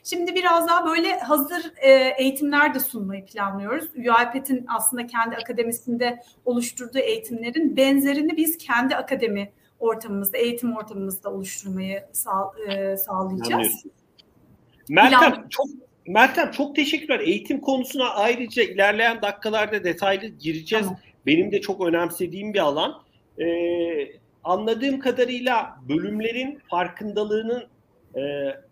B: Şimdi biraz daha böyle hazır e, eğitimler de sunmayı planlıyoruz. UiPath'in aslında kendi akademisinde oluşturduğu eğitimlerin benzerini biz kendi akademi ortamımızda, eğitim ortamımızda oluşturmayı sağ, e, sağlayacağız.
A: Meltem Plan... çok Meltem çok teşekkürler. Eğitim konusuna ayrıca ilerleyen dakikalarda detaylı gireceğiz. Tamam. Benim de çok önemsediğim bir alan. Ee, anladığım kadarıyla bölümlerin farkındalığının e,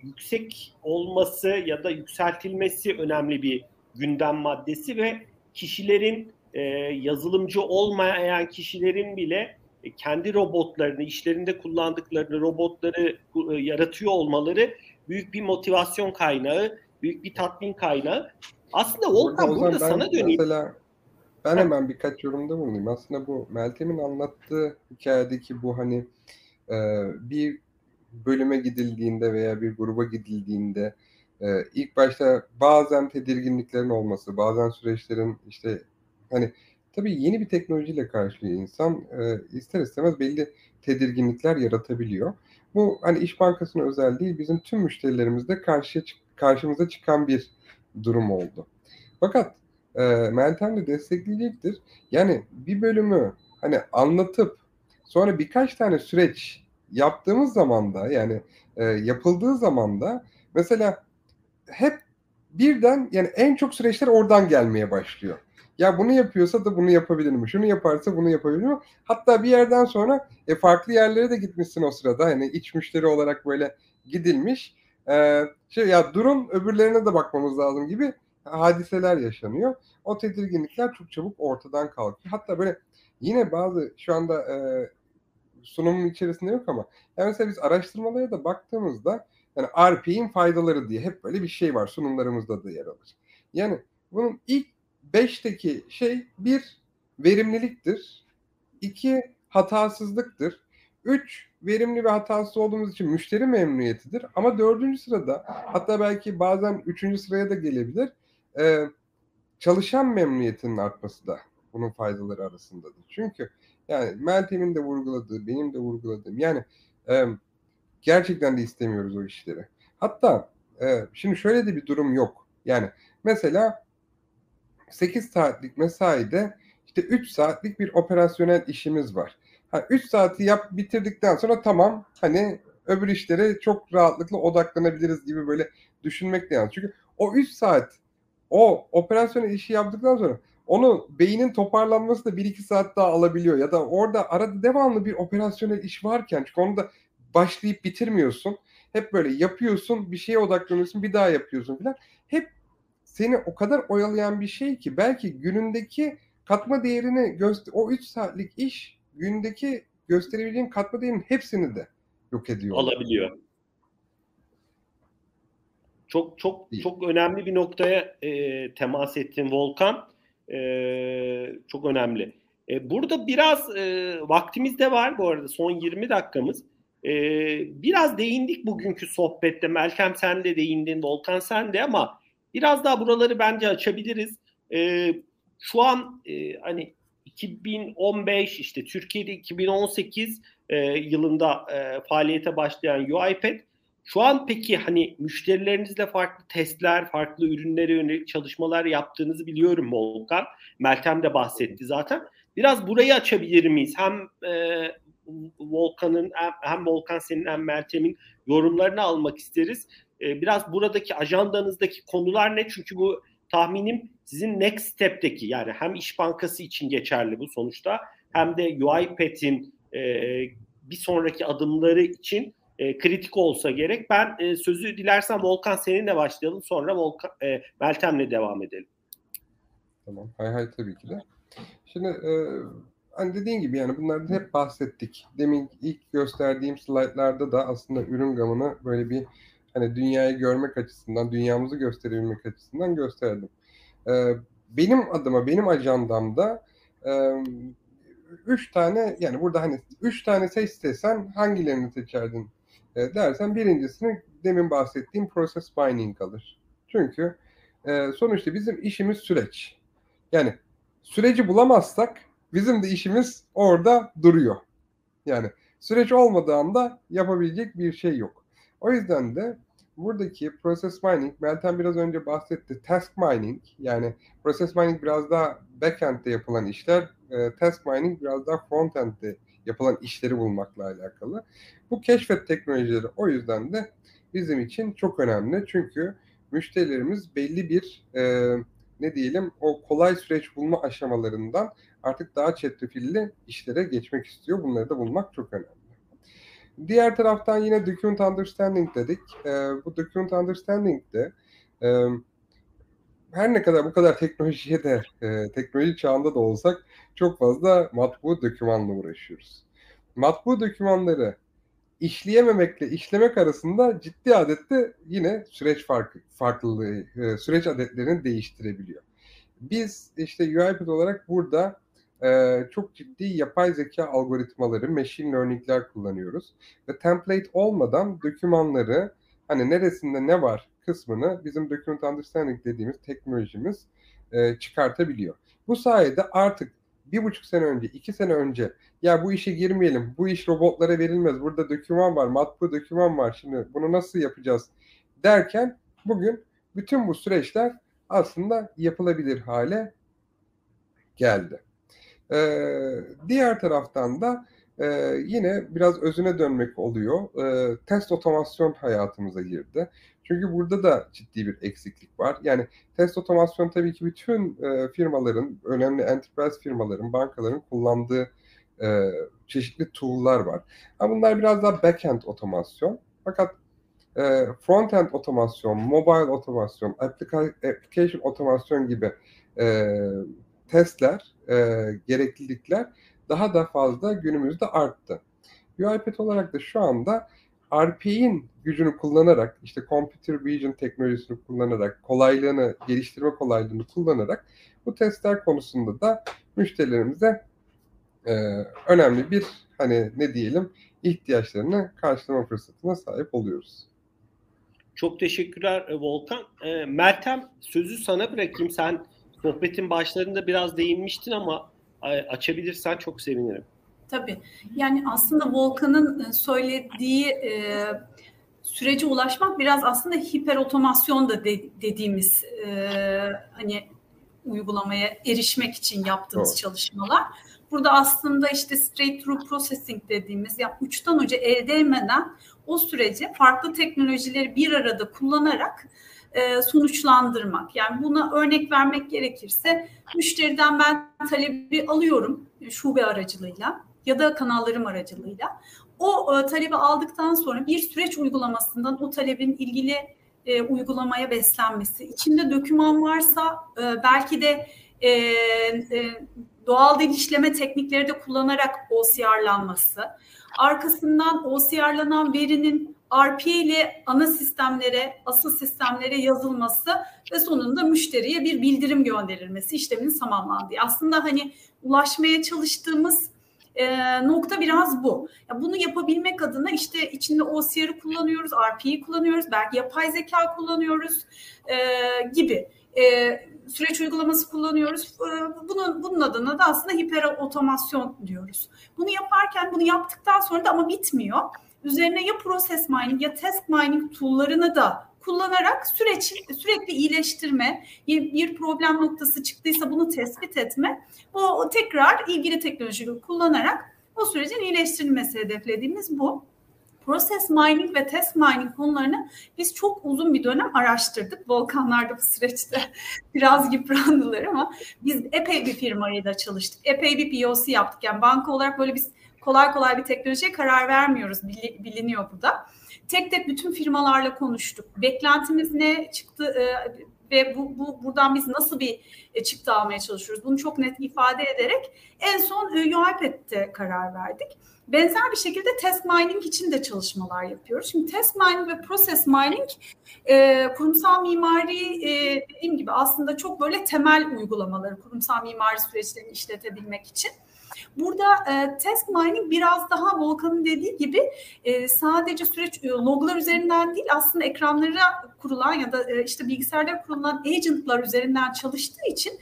A: yüksek olması ya da yükseltilmesi önemli bir gündem maddesi ve kişilerin e, yazılımcı olmayan kişilerin bile e, kendi robotlarını, işlerinde kullandıkları robotları e, yaratıyor olmaları büyük bir motivasyon kaynağı, büyük bir tatmin kaynağı. Aslında Volkan burada, burada sana döneyim. Mesela
C: ben hemen birkaç yorumda bulunayım. Aslında bu Meltem'in anlattığı hikayedeki bu hani e, bir bölüme gidildiğinde veya bir gruba gidildiğinde e, ilk başta bazen tedirginliklerin olması, bazen süreçlerin işte hani tabii yeni bir teknolojiyle karşılıyor insan e, ister istemez belli tedirginlikler yaratabiliyor. Bu hani İş Bankası'na özel değil bizim tüm müşterilerimizde karşıya karşımıza çıkan bir durum oldu. Fakat e, Meltem de destekleyecektir. Yani bir bölümü hani anlatıp sonra birkaç tane süreç yaptığımız zaman da yani e, yapıldığı zaman da mesela hep birden yani en çok süreçler oradan gelmeye başlıyor. Ya bunu yapıyorsa da bunu yapabilir mi? Şunu yaparsa bunu yapabilir mi? Hatta bir yerden sonra e, farklı yerlere de gitmişsin o sırada. Hani iç müşteri olarak böyle gidilmiş. E, şey ya durun öbürlerine de bakmamız lazım gibi hadiseler yaşanıyor. O tedirginlikler çok çabuk ortadan kalkıyor. Hatta böyle yine bazı şu anda e, sunumun içerisinde yok ama yani mesela biz araştırmalara da baktığımızda yani RP'in faydaları diye hep böyle bir şey var sunumlarımızda da yer alır. Yani bunun ilk beşteki şey bir verimliliktir. iki hatasızlıktır. Üç verimli ve hatasız olduğumuz için müşteri memnuniyetidir. Ama dördüncü sırada hatta belki bazen üçüncü sıraya da gelebilir. Ee, çalışan memnuniyetinin artması da bunun faydaları arasındadır. Çünkü yani Meltem'in de vurguladığı, benim de vurguladığım yani e, gerçekten de istemiyoruz o işleri. Hatta e, şimdi şöyle de bir durum yok. Yani mesela 8 saatlik mesaide işte 3 saatlik bir operasyonel işimiz var. Ha, 3 saati yap bitirdikten sonra tamam hani öbür işlere çok rahatlıkla odaklanabiliriz gibi böyle düşünmek de yanlış. Çünkü o 3 saat o operasyonel işi yaptıktan sonra onu beynin toparlanması da 1-2 saat daha alabiliyor. Ya da orada arada devamlı bir operasyonel iş varken çünkü onu da başlayıp bitirmiyorsun. Hep böyle yapıyorsun, bir şeye odaklanıyorsun, bir daha yapıyorsun falan. Hep seni o kadar oyalayan bir şey ki belki günündeki katma değerini göster o 3 saatlik iş gündeki gösterebileceğin katma değerinin hepsini de yok ediyor.
A: Alabiliyor. Çok çok çok önemli bir noktaya e, temas ettin Volkan e, çok önemli. E, burada biraz e, vaktimiz de var bu arada son 20 dakikamız. E, biraz değindik bugünkü sohbette. Meltem sen de değindin, Volkan sen de ama biraz daha buraları bence açabiliriz. E, şu an e, hani 2015 işte Türkiye'de 2018 e, yılında e, faaliyete başlayan UiPath şu an peki hani müşterilerinizle farklı testler, farklı ürünlere yönelik çalışmalar yaptığınızı biliyorum Volkan. Meltem de bahsetti zaten. Biraz burayı açabilir miyiz? Hem e, Volkan'ın hem, Volkan senin hem Meltem'in yorumlarını almak isteriz. E, biraz buradaki ajandanızdaki konular ne? Çünkü bu tahminim sizin next step'teki yani hem İş Bankası için geçerli bu sonuçta hem de UiPath'in e, bir sonraki adımları için e, kritik olsa gerek. Ben e, sözü dilersen Volkan seninle başlayalım sonra Volkan, e, Meltem'le devam edelim.
C: Tamam. Hay hay tabii ki de. Şimdi e, hani dediğin gibi yani bunlardan hep bahsettik. Demin ilk gösterdiğim slaytlarda da aslında ürün gamını böyle bir hani dünyayı görmek açısından, dünyamızı gösterebilmek açısından gösterdim. Ee, benim adıma, benim ajandamda e, üç tane yani burada hani üç tane seç desen hangilerini seçerdin e, dersen birincisini demin bahsettiğim process mining kalır. Çünkü e, sonuçta bizim işimiz süreç. Yani süreci bulamazsak bizim de işimiz orada duruyor. Yani süreç olmadığı anda yapabilecek bir şey yok. O yüzden de buradaki process mining, Meltem biraz önce bahsetti. Task mining yani process mining biraz daha backend'de yapılan işler. E, task mining biraz daha frontend'de yapılan işleri bulmakla alakalı. Bu keşfet teknolojileri o yüzden de bizim için çok önemli. Çünkü müşterilerimiz belli bir e, ne diyelim o kolay süreç bulma aşamalarından artık daha çetrefilli işlere geçmek istiyor. Bunları da bulmak çok önemli. Diğer taraftan yine document understanding dedik. E, bu document understanding de e, her ne kadar bu kadar teknolojiye de e, teknoloji çağında da olsak çok fazla matbu dokümanla uğraşıyoruz. Matbu dokümanları işleyememekle işlemek arasında ciddi adette yine süreç farkı, farklılığı, e, süreç adetlerini değiştirebiliyor. Biz işte UiPath olarak burada e, çok ciddi yapay zeka algoritmaları, machine learning'ler kullanıyoruz. Ve template olmadan dokümanları hani neresinde ne var kısmını bizim document understanding dediğimiz teknolojimiz e, çıkartabiliyor. Bu sayede artık bir buçuk sene önce, iki sene önce ya bu işe girmeyelim, bu iş robotlara verilmez, burada doküman var, matbu doküman var, şimdi bunu nasıl yapacağız derken bugün bütün bu süreçler aslında yapılabilir hale geldi. Ee, diğer taraftan da e, yine biraz özüne dönmek oluyor. E, test otomasyon hayatımıza girdi. Çünkü burada da ciddi bir eksiklik var. Yani test otomasyon tabii ki bütün e, firmaların, önemli enterprise firmaların, bankaların kullandığı e, çeşitli tool'lar var. Ama bunlar biraz daha backend otomasyon. Fakat e, frontend otomasyon, mobile otomasyon, application otomasyon gibi e, testler, e, gereklilikler daha da fazla günümüzde arttı. UiPath olarak da şu anda RP'in gücünü kullanarak, işte Computer Vision teknolojisini kullanarak, kolaylığını, geliştirme kolaylığını kullanarak bu testler konusunda da müşterilerimize e, önemli bir hani ne diyelim ihtiyaçlarını karşılama fırsatına sahip oluyoruz.
A: Çok teşekkürler e, Volkan. E, Meltem sözü sana bırakayım. Sen sohbetin başlarında biraz değinmiştin ama açabilirsen çok sevinirim.
B: Tabii. Yani aslında Volkan'ın e, söylediği e, sürece ulaşmak biraz aslında hiper otomasyon da de, dediğimiz e, hani uygulamaya erişmek için yaptığımız Doğru. çalışmalar. Burada aslında işte straight through processing dediğimiz yani uçtan uca elde etmeden o süreci farklı teknolojileri bir arada kullanarak e, sonuçlandırmak. Yani buna örnek vermek gerekirse müşteriden ben talebi alıyorum şube aracılığıyla ya da kanallarım aracılığıyla. O e, talebi aldıktan sonra bir süreç uygulamasından o talebin ilgili e, uygulamaya beslenmesi, içinde döküman varsa e, belki de e, e, doğal dil işleme teknikleri de kullanarak OCR'lanması, arkasından OCR'lanan verinin RP ile ana sistemlere, asıl sistemlere yazılması ve sonunda müşteriye bir bildirim gönderilmesi işleminin tamamlandığı. Aslında hani ulaşmaya çalıştığımız e, nokta biraz bu. Ya bunu yapabilmek adına işte içinde OCR'ı kullanıyoruz, RP'yi kullanıyoruz, belki yapay zeka kullanıyoruz e, gibi. E, süreç uygulaması kullanıyoruz. E, bunun, bunun adına da aslında hiper otomasyon diyoruz. Bunu yaparken bunu yaptıktan sonra da ama bitmiyor. Üzerine ya process mining ya task mining tool'larını da kullanarak süreç sürekli iyileştirme, bir problem noktası çıktıysa bunu tespit etme, bu tekrar ilgili teknolojiyi kullanarak o sürecin iyileştirilmesi hedeflediğimiz bu. Process mining ve test mining konularını biz çok uzun bir dönem araştırdık. Volkanlar da bu süreçte biraz yıprandılar ama biz epey bir firmayla çalıştık. Epey bir POC yaptık. Yani banka olarak böyle biz kolay kolay bir teknolojiye karar vermiyoruz. Biliniyor bu da. Tek tek bütün firmalarla konuştuk. Beklentimiz ne çıktı? E, ve bu, bu buradan biz nasıl bir e, çıktı almaya çalışıyoruz? Bunu çok net ifade ederek en son UiPath'te karar verdik. Benzer bir şekilde test mining için de çalışmalar yapıyoruz. Şimdi test mining ve process mining e, kurumsal mimari e, dediğim gibi aslında çok böyle temel uygulamaları kurumsal mimari süreçlerini işletebilmek için. Burada e, task mining biraz daha Volkan'ın dediği gibi e, sadece süreç e, loglar üzerinden değil aslında ekranlara kurulan ya da e, işte bilgisayarda kurulan agentlar üzerinden çalıştığı için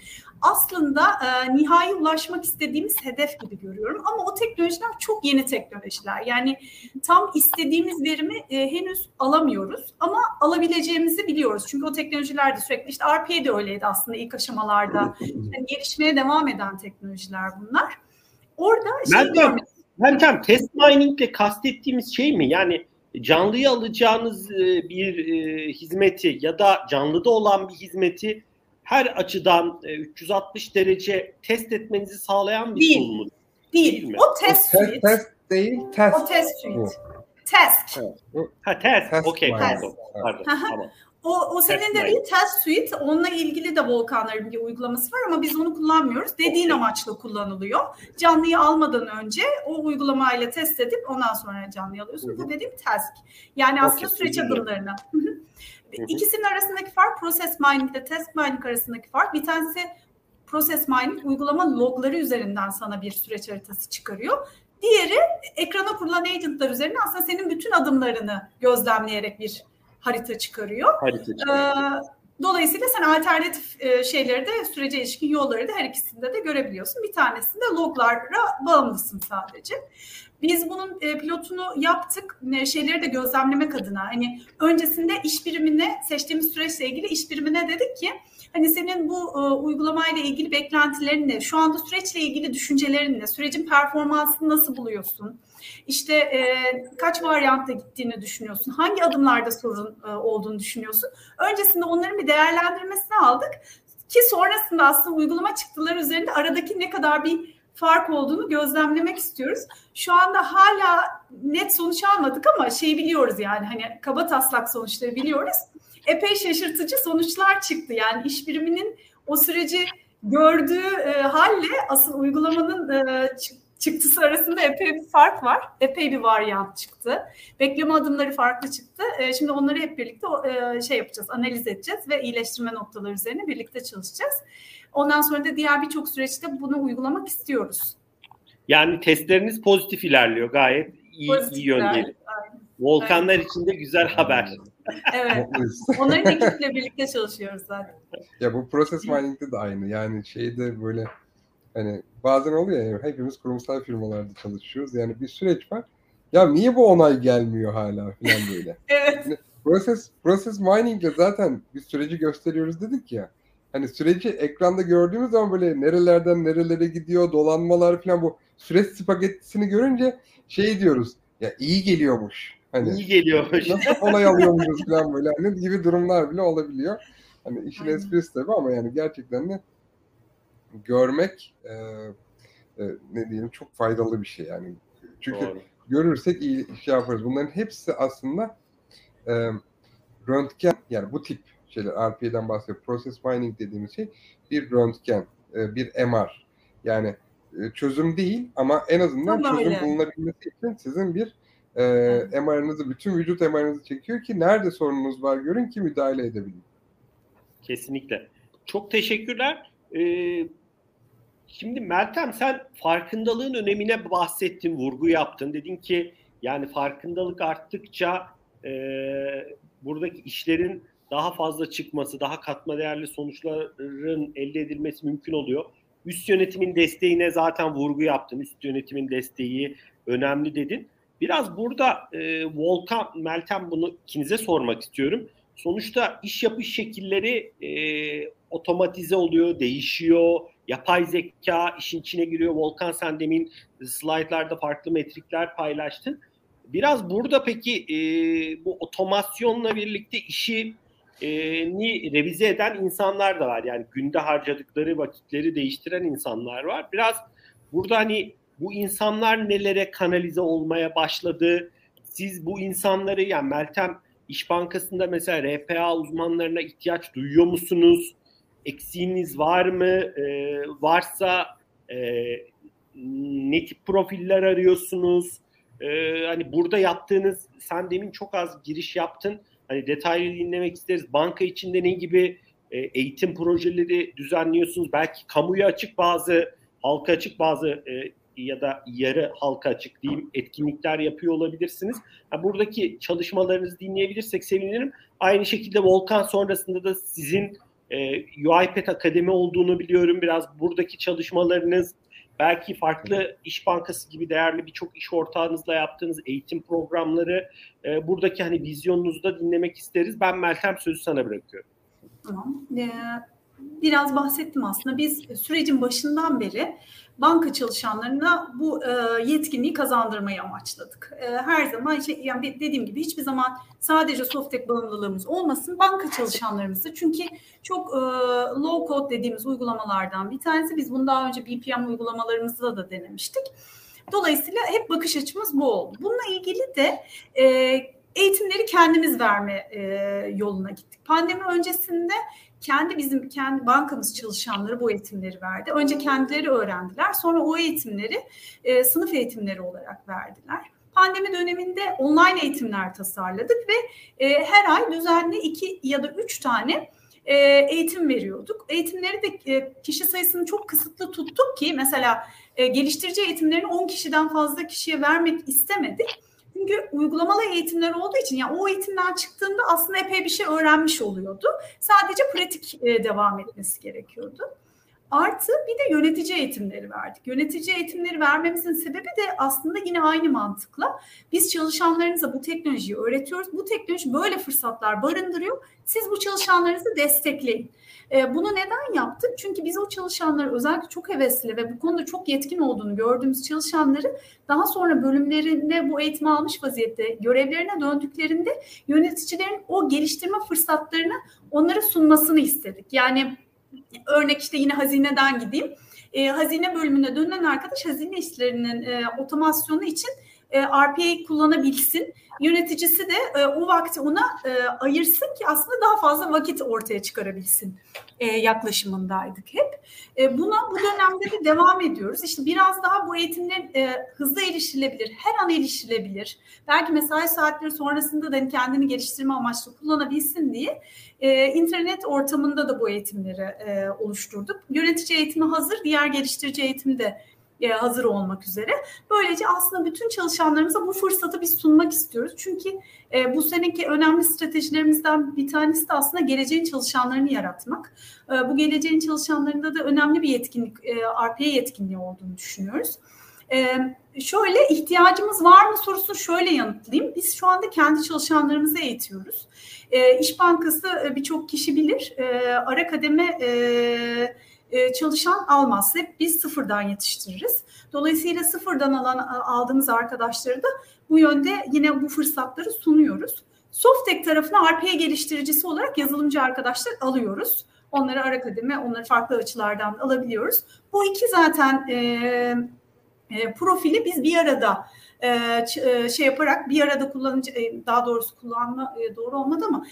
B: aslında e, nihai ulaşmak istediğimiz hedef gibi görüyorum. Ama o teknolojiler çok yeni teknolojiler. Yani tam istediğimiz verimi e, henüz alamıyoruz ama alabileceğimizi biliyoruz. Çünkü o teknolojiler de sürekli işte RPA de öyleydi aslında ilk aşamalarda. Yani gelişmeye devam eden teknolojiler bunlar. Orada
A: şey Meltem, Meltem test mining ile kastettiğimiz şey mi? Yani canlıyı alacağınız e, bir e, hizmeti ya da canlıda olan bir hizmeti her açıdan 360 e, derece test etmenizi sağlayan bir
B: değil.
A: tool mu?
B: Değil. değil mi? O test
C: o suite. Test değil, test.
B: O test suite. Task.
A: Ha test. Okey. Pardon. Pardon. Tamam.
B: O, o senin dediğin Test Suite onunla ilgili de Volkanların bir uygulaması var ama biz onu kullanmıyoruz. Dediğin amaçla kullanılıyor. Canlıyı almadan önce o uygulamayla test edip ondan sonra canlıyı alıyorsun. Bu dediğim task. Yani aslında süreç adımlarını. İkisinin arasındaki fark process mining ile test mining arasındaki fark. Bir tanesi process mining uygulama logları üzerinden sana bir süreç haritası çıkarıyor. Diğeri ekrana kurulan agentlar üzerinden aslında senin bütün adımlarını gözlemleyerek bir harita çıkarıyor. Harita çıkarıyor. Ee, dolayısıyla sen alternatif e, şeyleri de sürece ilişkin yolları da her ikisinde de görebiliyorsun. Bir tanesinde loglara bağımlısın sadece. Biz bunun e, pilotunu yaptık. E, şeyleri de gözlemlemek adına. Hani öncesinde iş birimine seçtiğimiz süreçle ilgili iş birimine dedik ki hani senin bu e, uygulamayla ilgili beklentilerin ne? Şu anda süreçle ilgili düşüncelerin ne? Sürecin performansını nasıl buluyorsun? İşte e, kaç varyantta gittiğini düşünüyorsun? Hangi adımlarda sorun e, olduğunu düşünüyorsun? Öncesinde onların bir değerlendirmesini aldık ki sonrasında aslında uygulama çıktıları üzerinde aradaki ne kadar bir fark olduğunu gözlemlemek istiyoruz. Şu anda hala net sonuç almadık ama şey biliyoruz yani hani kaba taslak sonuçları biliyoruz. Epey şaşırtıcı sonuçlar çıktı. Yani iş biriminin o süreci gördüğü e, halle asıl uygulamanın e, çıktısı arasında epey bir fark var. Epey bir varyant çıktı. Bekleme adımları farklı çıktı. E, şimdi onları hep birlikte e, şey yapacağız, analiz edeceğiz ve iyileştirme noktaları üzerine birlikte çalışacağız. Ondan sonra da diğer birçok süreçte bunu uygulamak istiyoruz.
A: Yani testleriniz pozitif ilerliyor gayet iyi, pozitif iyi yön Volkanlar evet. için de güzel haber.
B: Evet. Onların ekiple birlikte çalışıyoruz zaten.
C: Ya bu proses mining'de de aynı. Yani şeyde böyle hani bazen oluyor ya hepimiz kurumsal firmalarda çalışıyoruz. Yani bir süreç var. Ya niye bu onay gelmiyor hala falan böyle.
B: evet. Yani
C: proses, proses mining'de zaten bir süreci gösteriyoruz dedik ya hani süreci ekranda gördüğümüz zaman böyle nerelerden nerelere gidiyor, dolanmalar falan bu süreç spagettisini görünce şey diyoruz. Ya iyi geliyormuş.
A: Hani iyi geliyormuş.
C: Nasıl kolay alıyormuşuz falan böyle hani gibi durumlar bile olabiliyor. Hani işin Aynen. esprisi tabii ama yani gerçekten de görmek e, e, ne diyeyim çok faydalı bir şey yani. Çünkü Doğru. görürsek iyi iş yaparız. Bunların hepsi aslında e, röntgen yani bu tip şeyler RPA'den bahsediyor. Process mining dediğimiz şey bir röntgen, e, bir MR. Yani e, çözüm değil ama en azından Tam çözüm öyle. bulunabilmesi için sizin bir e, evet. MR'ınızı, bütün vücut MR'ınızı çekiyor ki nerede sorununuz var görün ki müdahale edebilin.
A: Kesinlikle. Çok teşekkürler. Ee, şimdi Meltem sen farkındalığın önemine bahsettin, vurgu yaptın. Dedin ki yani farkındalık arttıkça e, buradaki işlerin daha fazla çıkması, daha katma değerli sonuçların elde edilmesi mümkün oluyor. Üst yönetimin desteğine zaten vurgu yaptın. Üst yönetimin desteği önemli dedin. Biraz burada e, Volkan, Meltem bunu ikinize sormak istiyorum. Sonuçta iş yapış şekilleri e, otomatize oluyor, değişiyor. Yapay zeka işin içine giriyor. Volkan sen demin slaytlarda farklı metrikler paylaştın. Biraz burada peki e, bu otomasyonla birlikte işi e, ni revize eden insanlar da var. Yani günde harcadıkları vakitleri değiştiren insanlar var. Biraz burada hani bu insanlar nelere kanalize olmaya başladı? Siz bu insanları yani Meltem İş Bankası'nda mesela RPA uzmanlarına ihtiyaç duyuyor musunuz? Eksiğiniz var mı? E, varsa e, ne tip profiller arıyorsunuz? E, hani burada yaptığınız, sen demin çok az giriş yaptın. Hani detaylı dinlemek isteriz. Banka içinde ne gibi e, eğitim projeleri düzenliyorsunuz? Belki kamuya açık bazı, halka açık bazı e, ya da yarı halka açık diyeyim etkinlikler yapıyor olabilirsiniz. Yani buradaki çalışmalarınızı dinleyebilirsek sevinirim. Aynı şekilde Volkan sonrasında da sizin e, UiPath Akademi olduğunu biliyorum. Biraz buradaki çalışmalarınız belki farklı iş bankası gibi değerli birçok iş ortağınızla yaptığınız eğitim programları e, buradaki hani vizyonunuzu da dinlemek isteriz. Ben Meltem sözü sana bırakıyorum.
B: Tamam. Ee, biraz bahsettim aslında. Biz sürecin başından beri banka çalışanlarına bu e, yetkinliği kazandırmayı amaçladık. E, her zaman şey, yani dediğim gibi hiçbir zaman sadece Softek bağımlılığımız olmasın. Banka çalışanlarımızı çünkü çok e, low code dediğimiz uygulamalardan bir tanesi. Biz bunu daha önce BPM uygulamalarımızda da denemiştik. Dolayısıyla hep bakış açımız bu oldu. Bununla ilgili de e, eğitimleri kendimiz verme e, yoluna gittik. Pandemi öncesinde kendi bizim kendi bankamız çalışanları bu eğitimleri verdi. Önce kendileri öğrendiler. Sonra o eğitimleri e, sınıf eğitimleri olarak verdiler. Pandemi döneminde online eğitimler tasarladık ve e, her ay düzenli iki ya da üç tane e, eğitim veriyorduk. Eğitimleri de e, kişi sayısını çok kısıtlı tuttuk ki mesela e, geliştirici eğitimlerini 10 kişiden fazla kişiye vermek istemedik. Çünkü uygulamalı eğitimler olduğu için yani o eğitimden çıktığında aslında epey bir şey öğrenmiş oluyordu. Sadece pratik e, devam etmesi gerekiyordu. Artı bir de yönetici eğitimleri verdik. Yönetici eğitimleri vermemizin sebebi de aslında yine aynı mantıkla. Biz çalışanlarınıza bu teknolojiyi öğretiyoruz. Bu teknoloji böyle fırsatlar barındırıyor. Siz bu çalışanlarınızı destekleyin. E, bunu neden yaptık? Çünkü biz o çalışanları özellikle çok hevesli ve bu konuda çok yetkin olduğunu gördüğümüz çalışanları daha sonra bölümlerinde bu eğitimi almış vaziyette görevlerine döndüklerinde yöneticilerin o geliştirme fırsatlarını onlara sunmasını istedik. Yani örnek işte yine hazineden gideyim. E, hazine bölümüne dönen arkadaş hazine işlerinin e, otomasyonu için e, RPA kullanabilsin. Yöneticisi de e, o vakti ona e, ayırsın ki aslında daha fazla vakit ortaya çıkarabilsin e, yaklaşımındaydık hep. E, buna bu dönemde de devam ediyoruz. İşte biraz daha bu eğitimler hızlı erişilebilir, her an erişilebilir. Belki mesai saatleri sonrasında da kendini geliştirme amaçlı kullanabilsin diye internet ortamında da bu eğitimleri oluşturduk. Yönetici eğitimi hazır, diğer geliştirici eğitimi de hazır olmak üzere. Böylece aslında bütün çalışanlarımıza bu fırsatı biz sunmak istiyoruz. Çünkü e, bu seneki önemli stratejilerimizden bir tanesi de aslında geleceğin çalışanlarını yaratmak. E, bu geleceğin çalışanlarında da önemli bir yetkinlik, e, RPA yetkinliği olduğunu düşünüyoruz. E, şöyle ihtiyacımız var mı sorusunu şöyle yanıtlayayım. Biz şu anda kendi çalışanlarımızı eğitiyoruz. E, İş Bankası e, birçok kişi bilir. E, ara kademe e, e, çalışan almaz. Hep biz sıfırdan yetiştiririz. Dolayısıyla sıfırdan alan aldığımız arkadaşları da bu yönde yine bu fırsatları sunuyoruz. Softek tarafına RPA geliştiricisi olarak yazılımcı arkadaşlar alıyoruz. Onları ara kademe, onları farklı açılardan alabiliyoruz. Bu iki zaten e, e, profili biz bir arada e, e, şey yaparak bir arada kullanıcı e, daha doğrusu kullanma doğru olmadı ama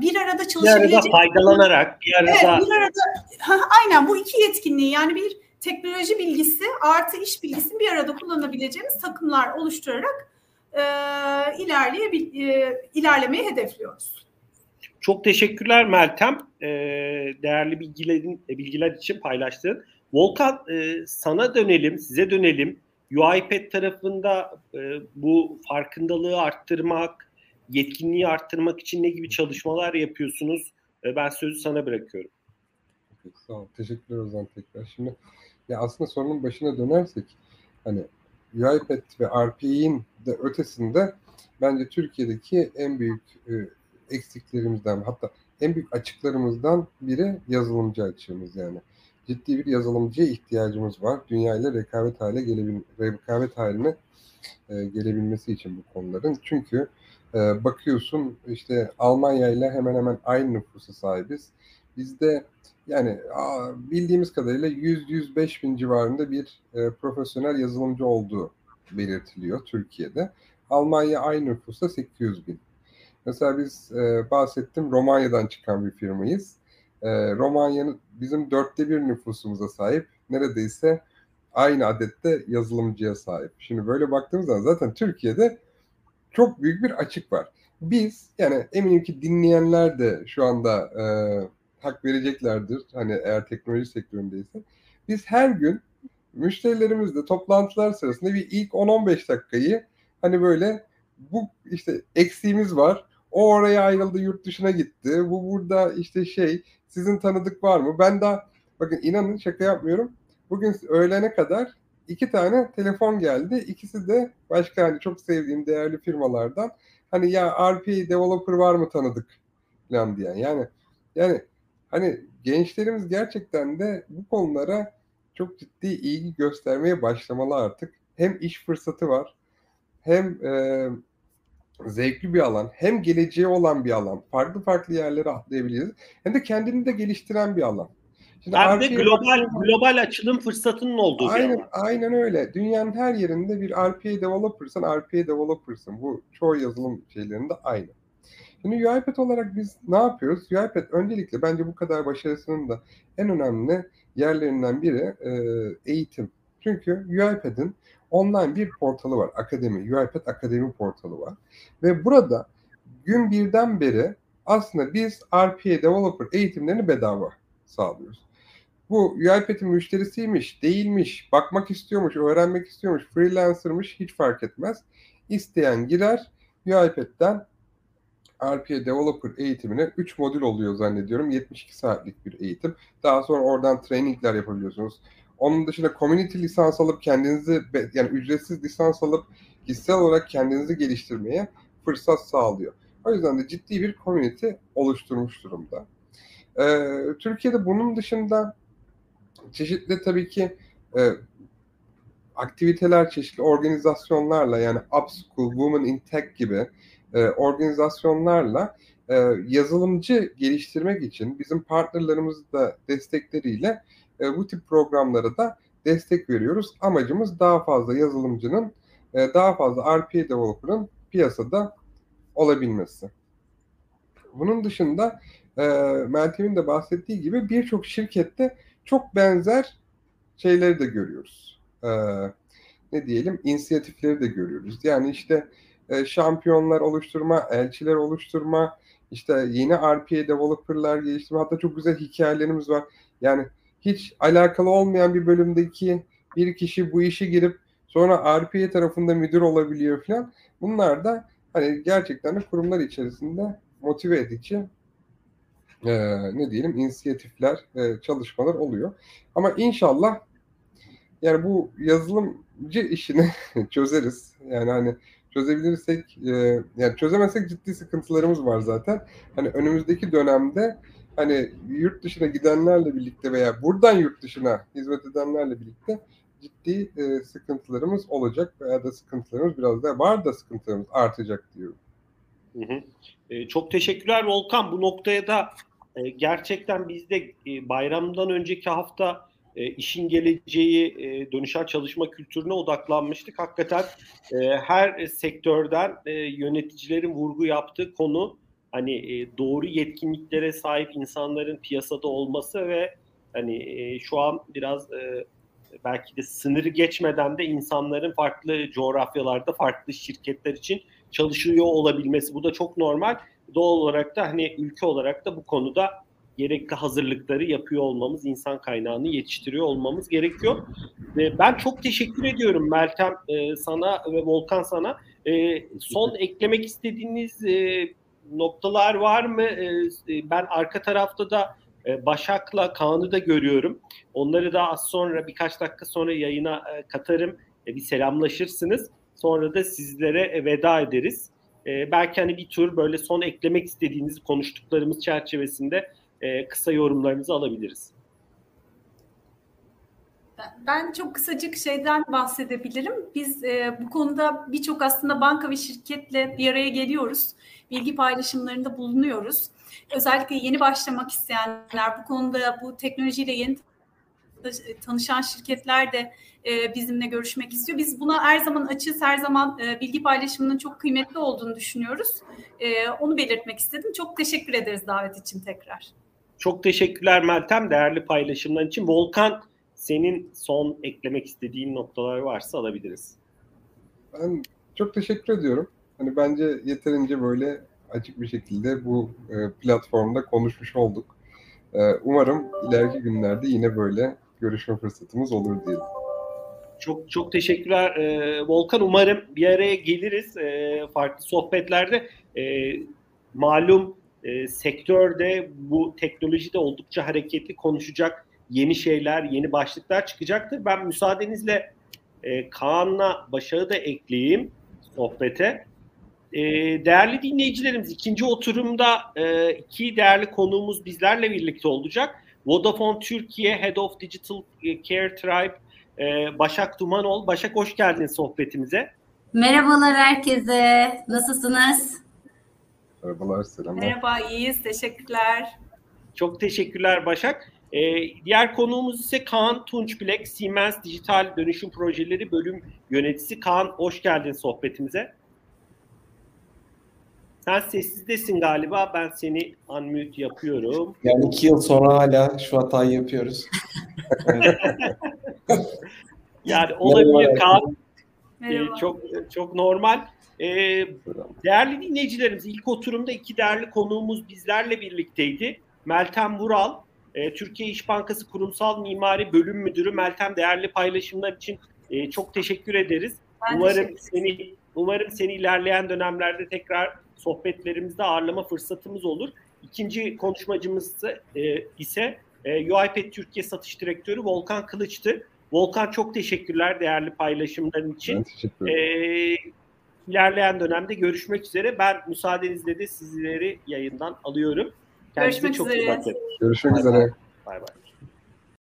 B: bir arada çalışabilecek. Bir arada
A: faydalanarak bir arada. Evet, bir arada
B: aynen bu iki yetkinliği yani bir teknoloji bilgisi artı iş bilgisini bir arada kullanabileceğimiz takımlar oluşturarak e, ilerleye e, ilerlemeyi hedefliyoruz.
A: Çok teşekkürler Meltem. E, değerli bilgilerin bilgiler için paylaştığın. Volkan e, sana dönelim, size dönelim. UiPath tarafında e, bu farkındalığı arttırmak, yetkinliği arttırmak için ne gibi çalışmalar yapıyorsunuz? E, ben sözü sana bırakıyorum.
C: Sağ ol. Teşekkürler Ozan tekrar. Şimdi ya aslında sorunun başına dönersek hani UiPath ve RPA'in de ötesinde bence Türkiye'deki en büyük e, eksiklerimizden hatta en büyük açıklarımızdan biri yazılımcı açığımız yani ciddi bir yazılımcıya ihtiyacımız var. Dünya ile rekabet hale gelebil rekabet haline e, gelebilmesi için bu konuların. Çünkü e, bakıyorsun işte Almanya ile hemen hemen aynı nüfusa sahibiz. Bizde yani bildiğimiz kadarıyla 100-105 bin civarında bir e, profesyonel yazılımcı olduğu belirtiliyor Türkiye'de. Almanya aynı nüfusta 800 bin. Mesela biz e, bahsettim Romanya'dan çıkan bir firmayız. E, Romanya'nın bizim dörtte bir nüfusumuza sahip. Neredeyse aynı adette yazılımcıya sahip. Şimdi böyle baktığımız zaman zaten Türkiye'de çok büyük bir açık var. Biz yani eminim ki dinleyenler de şu anda e, hak vereceklerdir. Hani eğer teknoloji sektöründeyse. Biz her gün müşterilerimizle toplantılar sırasında bir ilk 10-15 dakikayı hani böyle bu işte eksiğimiz var. O oraya ayrıldı yurt dışına gitti. Bu burada işte şey sizin tanıdık var mı? Ben daha bakın inanın şaka yapmıyorum. Bugün öğlene kadar iki tane telefon geldi. İkisi de başka hani çok sevdiğim değerli firmalardan. Hani ya RPA developer var mı tanıdık falan diyen. Yani yani hani gençlerimiz gerçekten de bu konulara çok ciddi ilgi göstermeye başlamalı artık. Hem iş fırsatı var, hem e, zevkli bir alan, hem geleceği olan bir alan. Farklı farklı yerlere atlayabiliriz. Hem de kendini de geliştiren bir alan.
A: Şimdi hem de global global açılım fırsatının olduğu
C: aynen,
A: bir alan.
C: Aynen öyle. Dünyanın her yerinde bir RPA developer'san RPA developer'sın. Bu çoğu yazılım şeylerinde aynı. Şimdi UiPath olarak biz ne yapıyoruz? UiPath öncelikle bence bu kadar başarısının da en önemli yerlerinden biri e, eğitim. Çünkü UiPath'in online bir portalı var. Akademi, UiPath Akademi portalı var. Ve burada gün birden beri aslında biz RPA Developer eğitimlerini bedava sağlıyoruz. Bu UiPath'in müşterisiymiş, değilmiş, bakmak istiyormuş, öğrenmek istiyormuş, freelancermış hiç fark etmez. İsteyen girer UiPath'ten RPA Developer eğitimine 3 modül oluyor zannediyorum. 72 saatlik bir eğitim. Daha sonra oradan trainingler yapabiliyorsunuz. Onun dışında community lisans alıp kendinizi yani ücretsiz lisans alıp kişisel olarak kendinizi geliştirmeye fırsat sağlıyor. O yüzden de ciddi bir community oluşturmuş durumda. Ee, Türkiye'de bunun dışında çeşitli tabii ki e, aktiviteler, çeşitli organizasyonlarla yani Upschool, Women in Tech gibi e, organizasyonlarla e, yazılımcı geliştirmek için bizim partnerlerimiz da destekleriyle e, bu tip programlara da destek veriyoruz. Amacımız daha fazla yazılımcının, e, daha fazla RPA developer'ın piyasada olabilmesi. Bunun dışında e, Meltem'in de bahsettiği gibi birçok şirkette çok benzer şeyleri de görüyoruz. E, ne diyelim inisiyatifleri de görüyoruz. Yani işte şampiyonlar oluşturma, elçiler oluşturma, işte yeni RPA developerlar geliştirme hatta çok güzel hikayelerimiz var. Yani hiç alakalı olmayan bir bölümdeki bir kişi bu işe girip sonra RPA tarafında müdür olabiliyor falan. Bunlar da hani gerçekten de kurumlar içerisinde motive edici e, ne diyelim inisiyatifler, e, çalışmalar oluyor. Ama inşallah yani bu yazılımcı işini çözeriz. Yani hani çözebilirsek e, yani çözemezsek ciddi sıkıntılarımız var zaten. Hani önümüzdeki dönemde hani yurt dışına gidenlerle birlikte veya buradan yurt dışına hizmet edenlerle birlikte ciddi e, sıkıntılarımız olacak veya da sıkıntılarımız biraz daha var da sıkıntılarımız artacak diyorum.
A: Hı hı. E, çok teşekkürler Volkan. Bu noktaya da e, gerçekten biz de e, bayramdan önceki hafta e, işin geleceği e, dönüşen çalışma kültürüne odaklanmıştık. Hakikaten e, her sektörden e, yöneticilerin vurgu yaptığı konu hani e, doğru yetkinliklere sahip insanların piyasada olması ve hani e, şu an biraz e, belki de sınırı geçmeden de insanların farklı coğrafyalarda farklı şirketler için çalışıyor olabilmesi. Bu da çok normal. Doğal olarak da hani ülke olarak da bu konuda gerekli hazırlıkları yapıyor olmamız, insan kaynağını yetiştiriyor olmamız gerekiyor. Ve ben çok teşekkür ediyorum Meltem e, sana ve Volkan sana. E, son eklemek istediğiniz e, noktalar var mı? E, e, ben arka tarafta da e, Başak'la Kaan'ı da görüyorum. Onları da az sonra birkaç dakika sonra yayına e, katarım. E, bir selamlaşırsınız. Sonra da sizlere e, veda ederiz. E, belki hani bir tür böyle son eklemek istediğiniz konuştuklarımız çerçevesinde e, kısa yorumlarınızı alabiliriz.
B: Ben çok kısacık şeyden bahsedebilirim. Biz e, bu konuda birçok aslında banka ve şirketle bir araya geliyoruz. Bilgi paylaşımlarında bulunuyoruz. Özellikle yeni başlamak isteyenler, bu konuda bu teknolojiyle yeni tanışan şirketler de e, bizimle görüşmek istiyor. Biz buna her zaman açığız, her zaman e, bilgi paylaşımının çok kıymetli olduğunu düşünüyoruz. E, onu belirtmek istedim. Çok teşekkür ederiz davet için tekrar.
A: Çok teşekkürler Meltem değerli paylaşımlar için. Volkan senin son eklemek istediğin noktalar varsa alabiliriz.
C: Ben çok teşekkür ediyorum. Hani bence yeterince böyle açık bir şekilde bu e, platformda konuşmuş olduk. E, umarım ileriki günlerde yine böyle görüşme fırsatımız olur diyelim.
A: Çok çok teşekkürler e, Volkan. Umarım bir araya geliriz e, farklı sohbetlerde. E, malum e, sektörde bu teknolojide oldukça hareketli konuşacak yeni şeyler, yeni başlıklar çıkacaktır. Ben müsaadenizle e, Kaan'la Başak'ı da ekleyeyim sohbete. E, değerli dinleyicilerimiz ikinci oturumda e, iki değerli konuğumuz bizlerle birlikte olacak. Vodafone Türkiye Head of Digital Care Tribe e, Başak Dumanol. Başak hoş geldin sohbetimize.
D: Merhabalar herkese. Nasılsınız?
C: Merhabalar, selamlar.
B: Merhaba, iyiyiz. Teşekkürler.
A: Çok teşekkürler Başak. Ee, diğer konuğumuz ise Kaan Tunçbilek, Siemens Dijital Dönüşüm Projeleri Bölüm Yöneticisi. Kaan hoş geldin sohbetimize. Sen sessizdesin galiba. Ben seni unmute yapıyorum.
E: Yani iki yıl sonra hala şu hatayı yapıyoruz.
A: yani olabilir Kaan.
B: Merhaba.
A: Ee, çok çok normal. Ee, değerli dinleyicilerimiz ilk oturumda iki değerli konuğumuz bizlerle birlikteydi. Meltem Vural, e, Türkiye İş Bankası Kurumsal Mimari Bölüm Müdürü. Meltem değerli paylaşımlar için e, çok teşekkür ederiz.
B: Ben
A: umarım
B: teşekkür
A: seni umarım seni ilerleyen dönemlerde tekrar sohbetlerimizde ağırlama fırsatımız olur. İkinci konuşmacımız e, ise e, UiPath Türkiye Satış Direktörü Volkan Kılıç'tı. Volkan çok teşekkürler değerli paylaşımların için.
C: Ben teşekkür ederim.
A: Ee, ilerleyen dönemde görüşmek üzere. Ben müsaadenizle de sizleri yayından alıyorum. Kendinize
B: Görüşmek
A: çok
B: üzere.
A: iyi bakın.
C: Görüşmek
A: Bay
C: üzere.
A: Bay bay.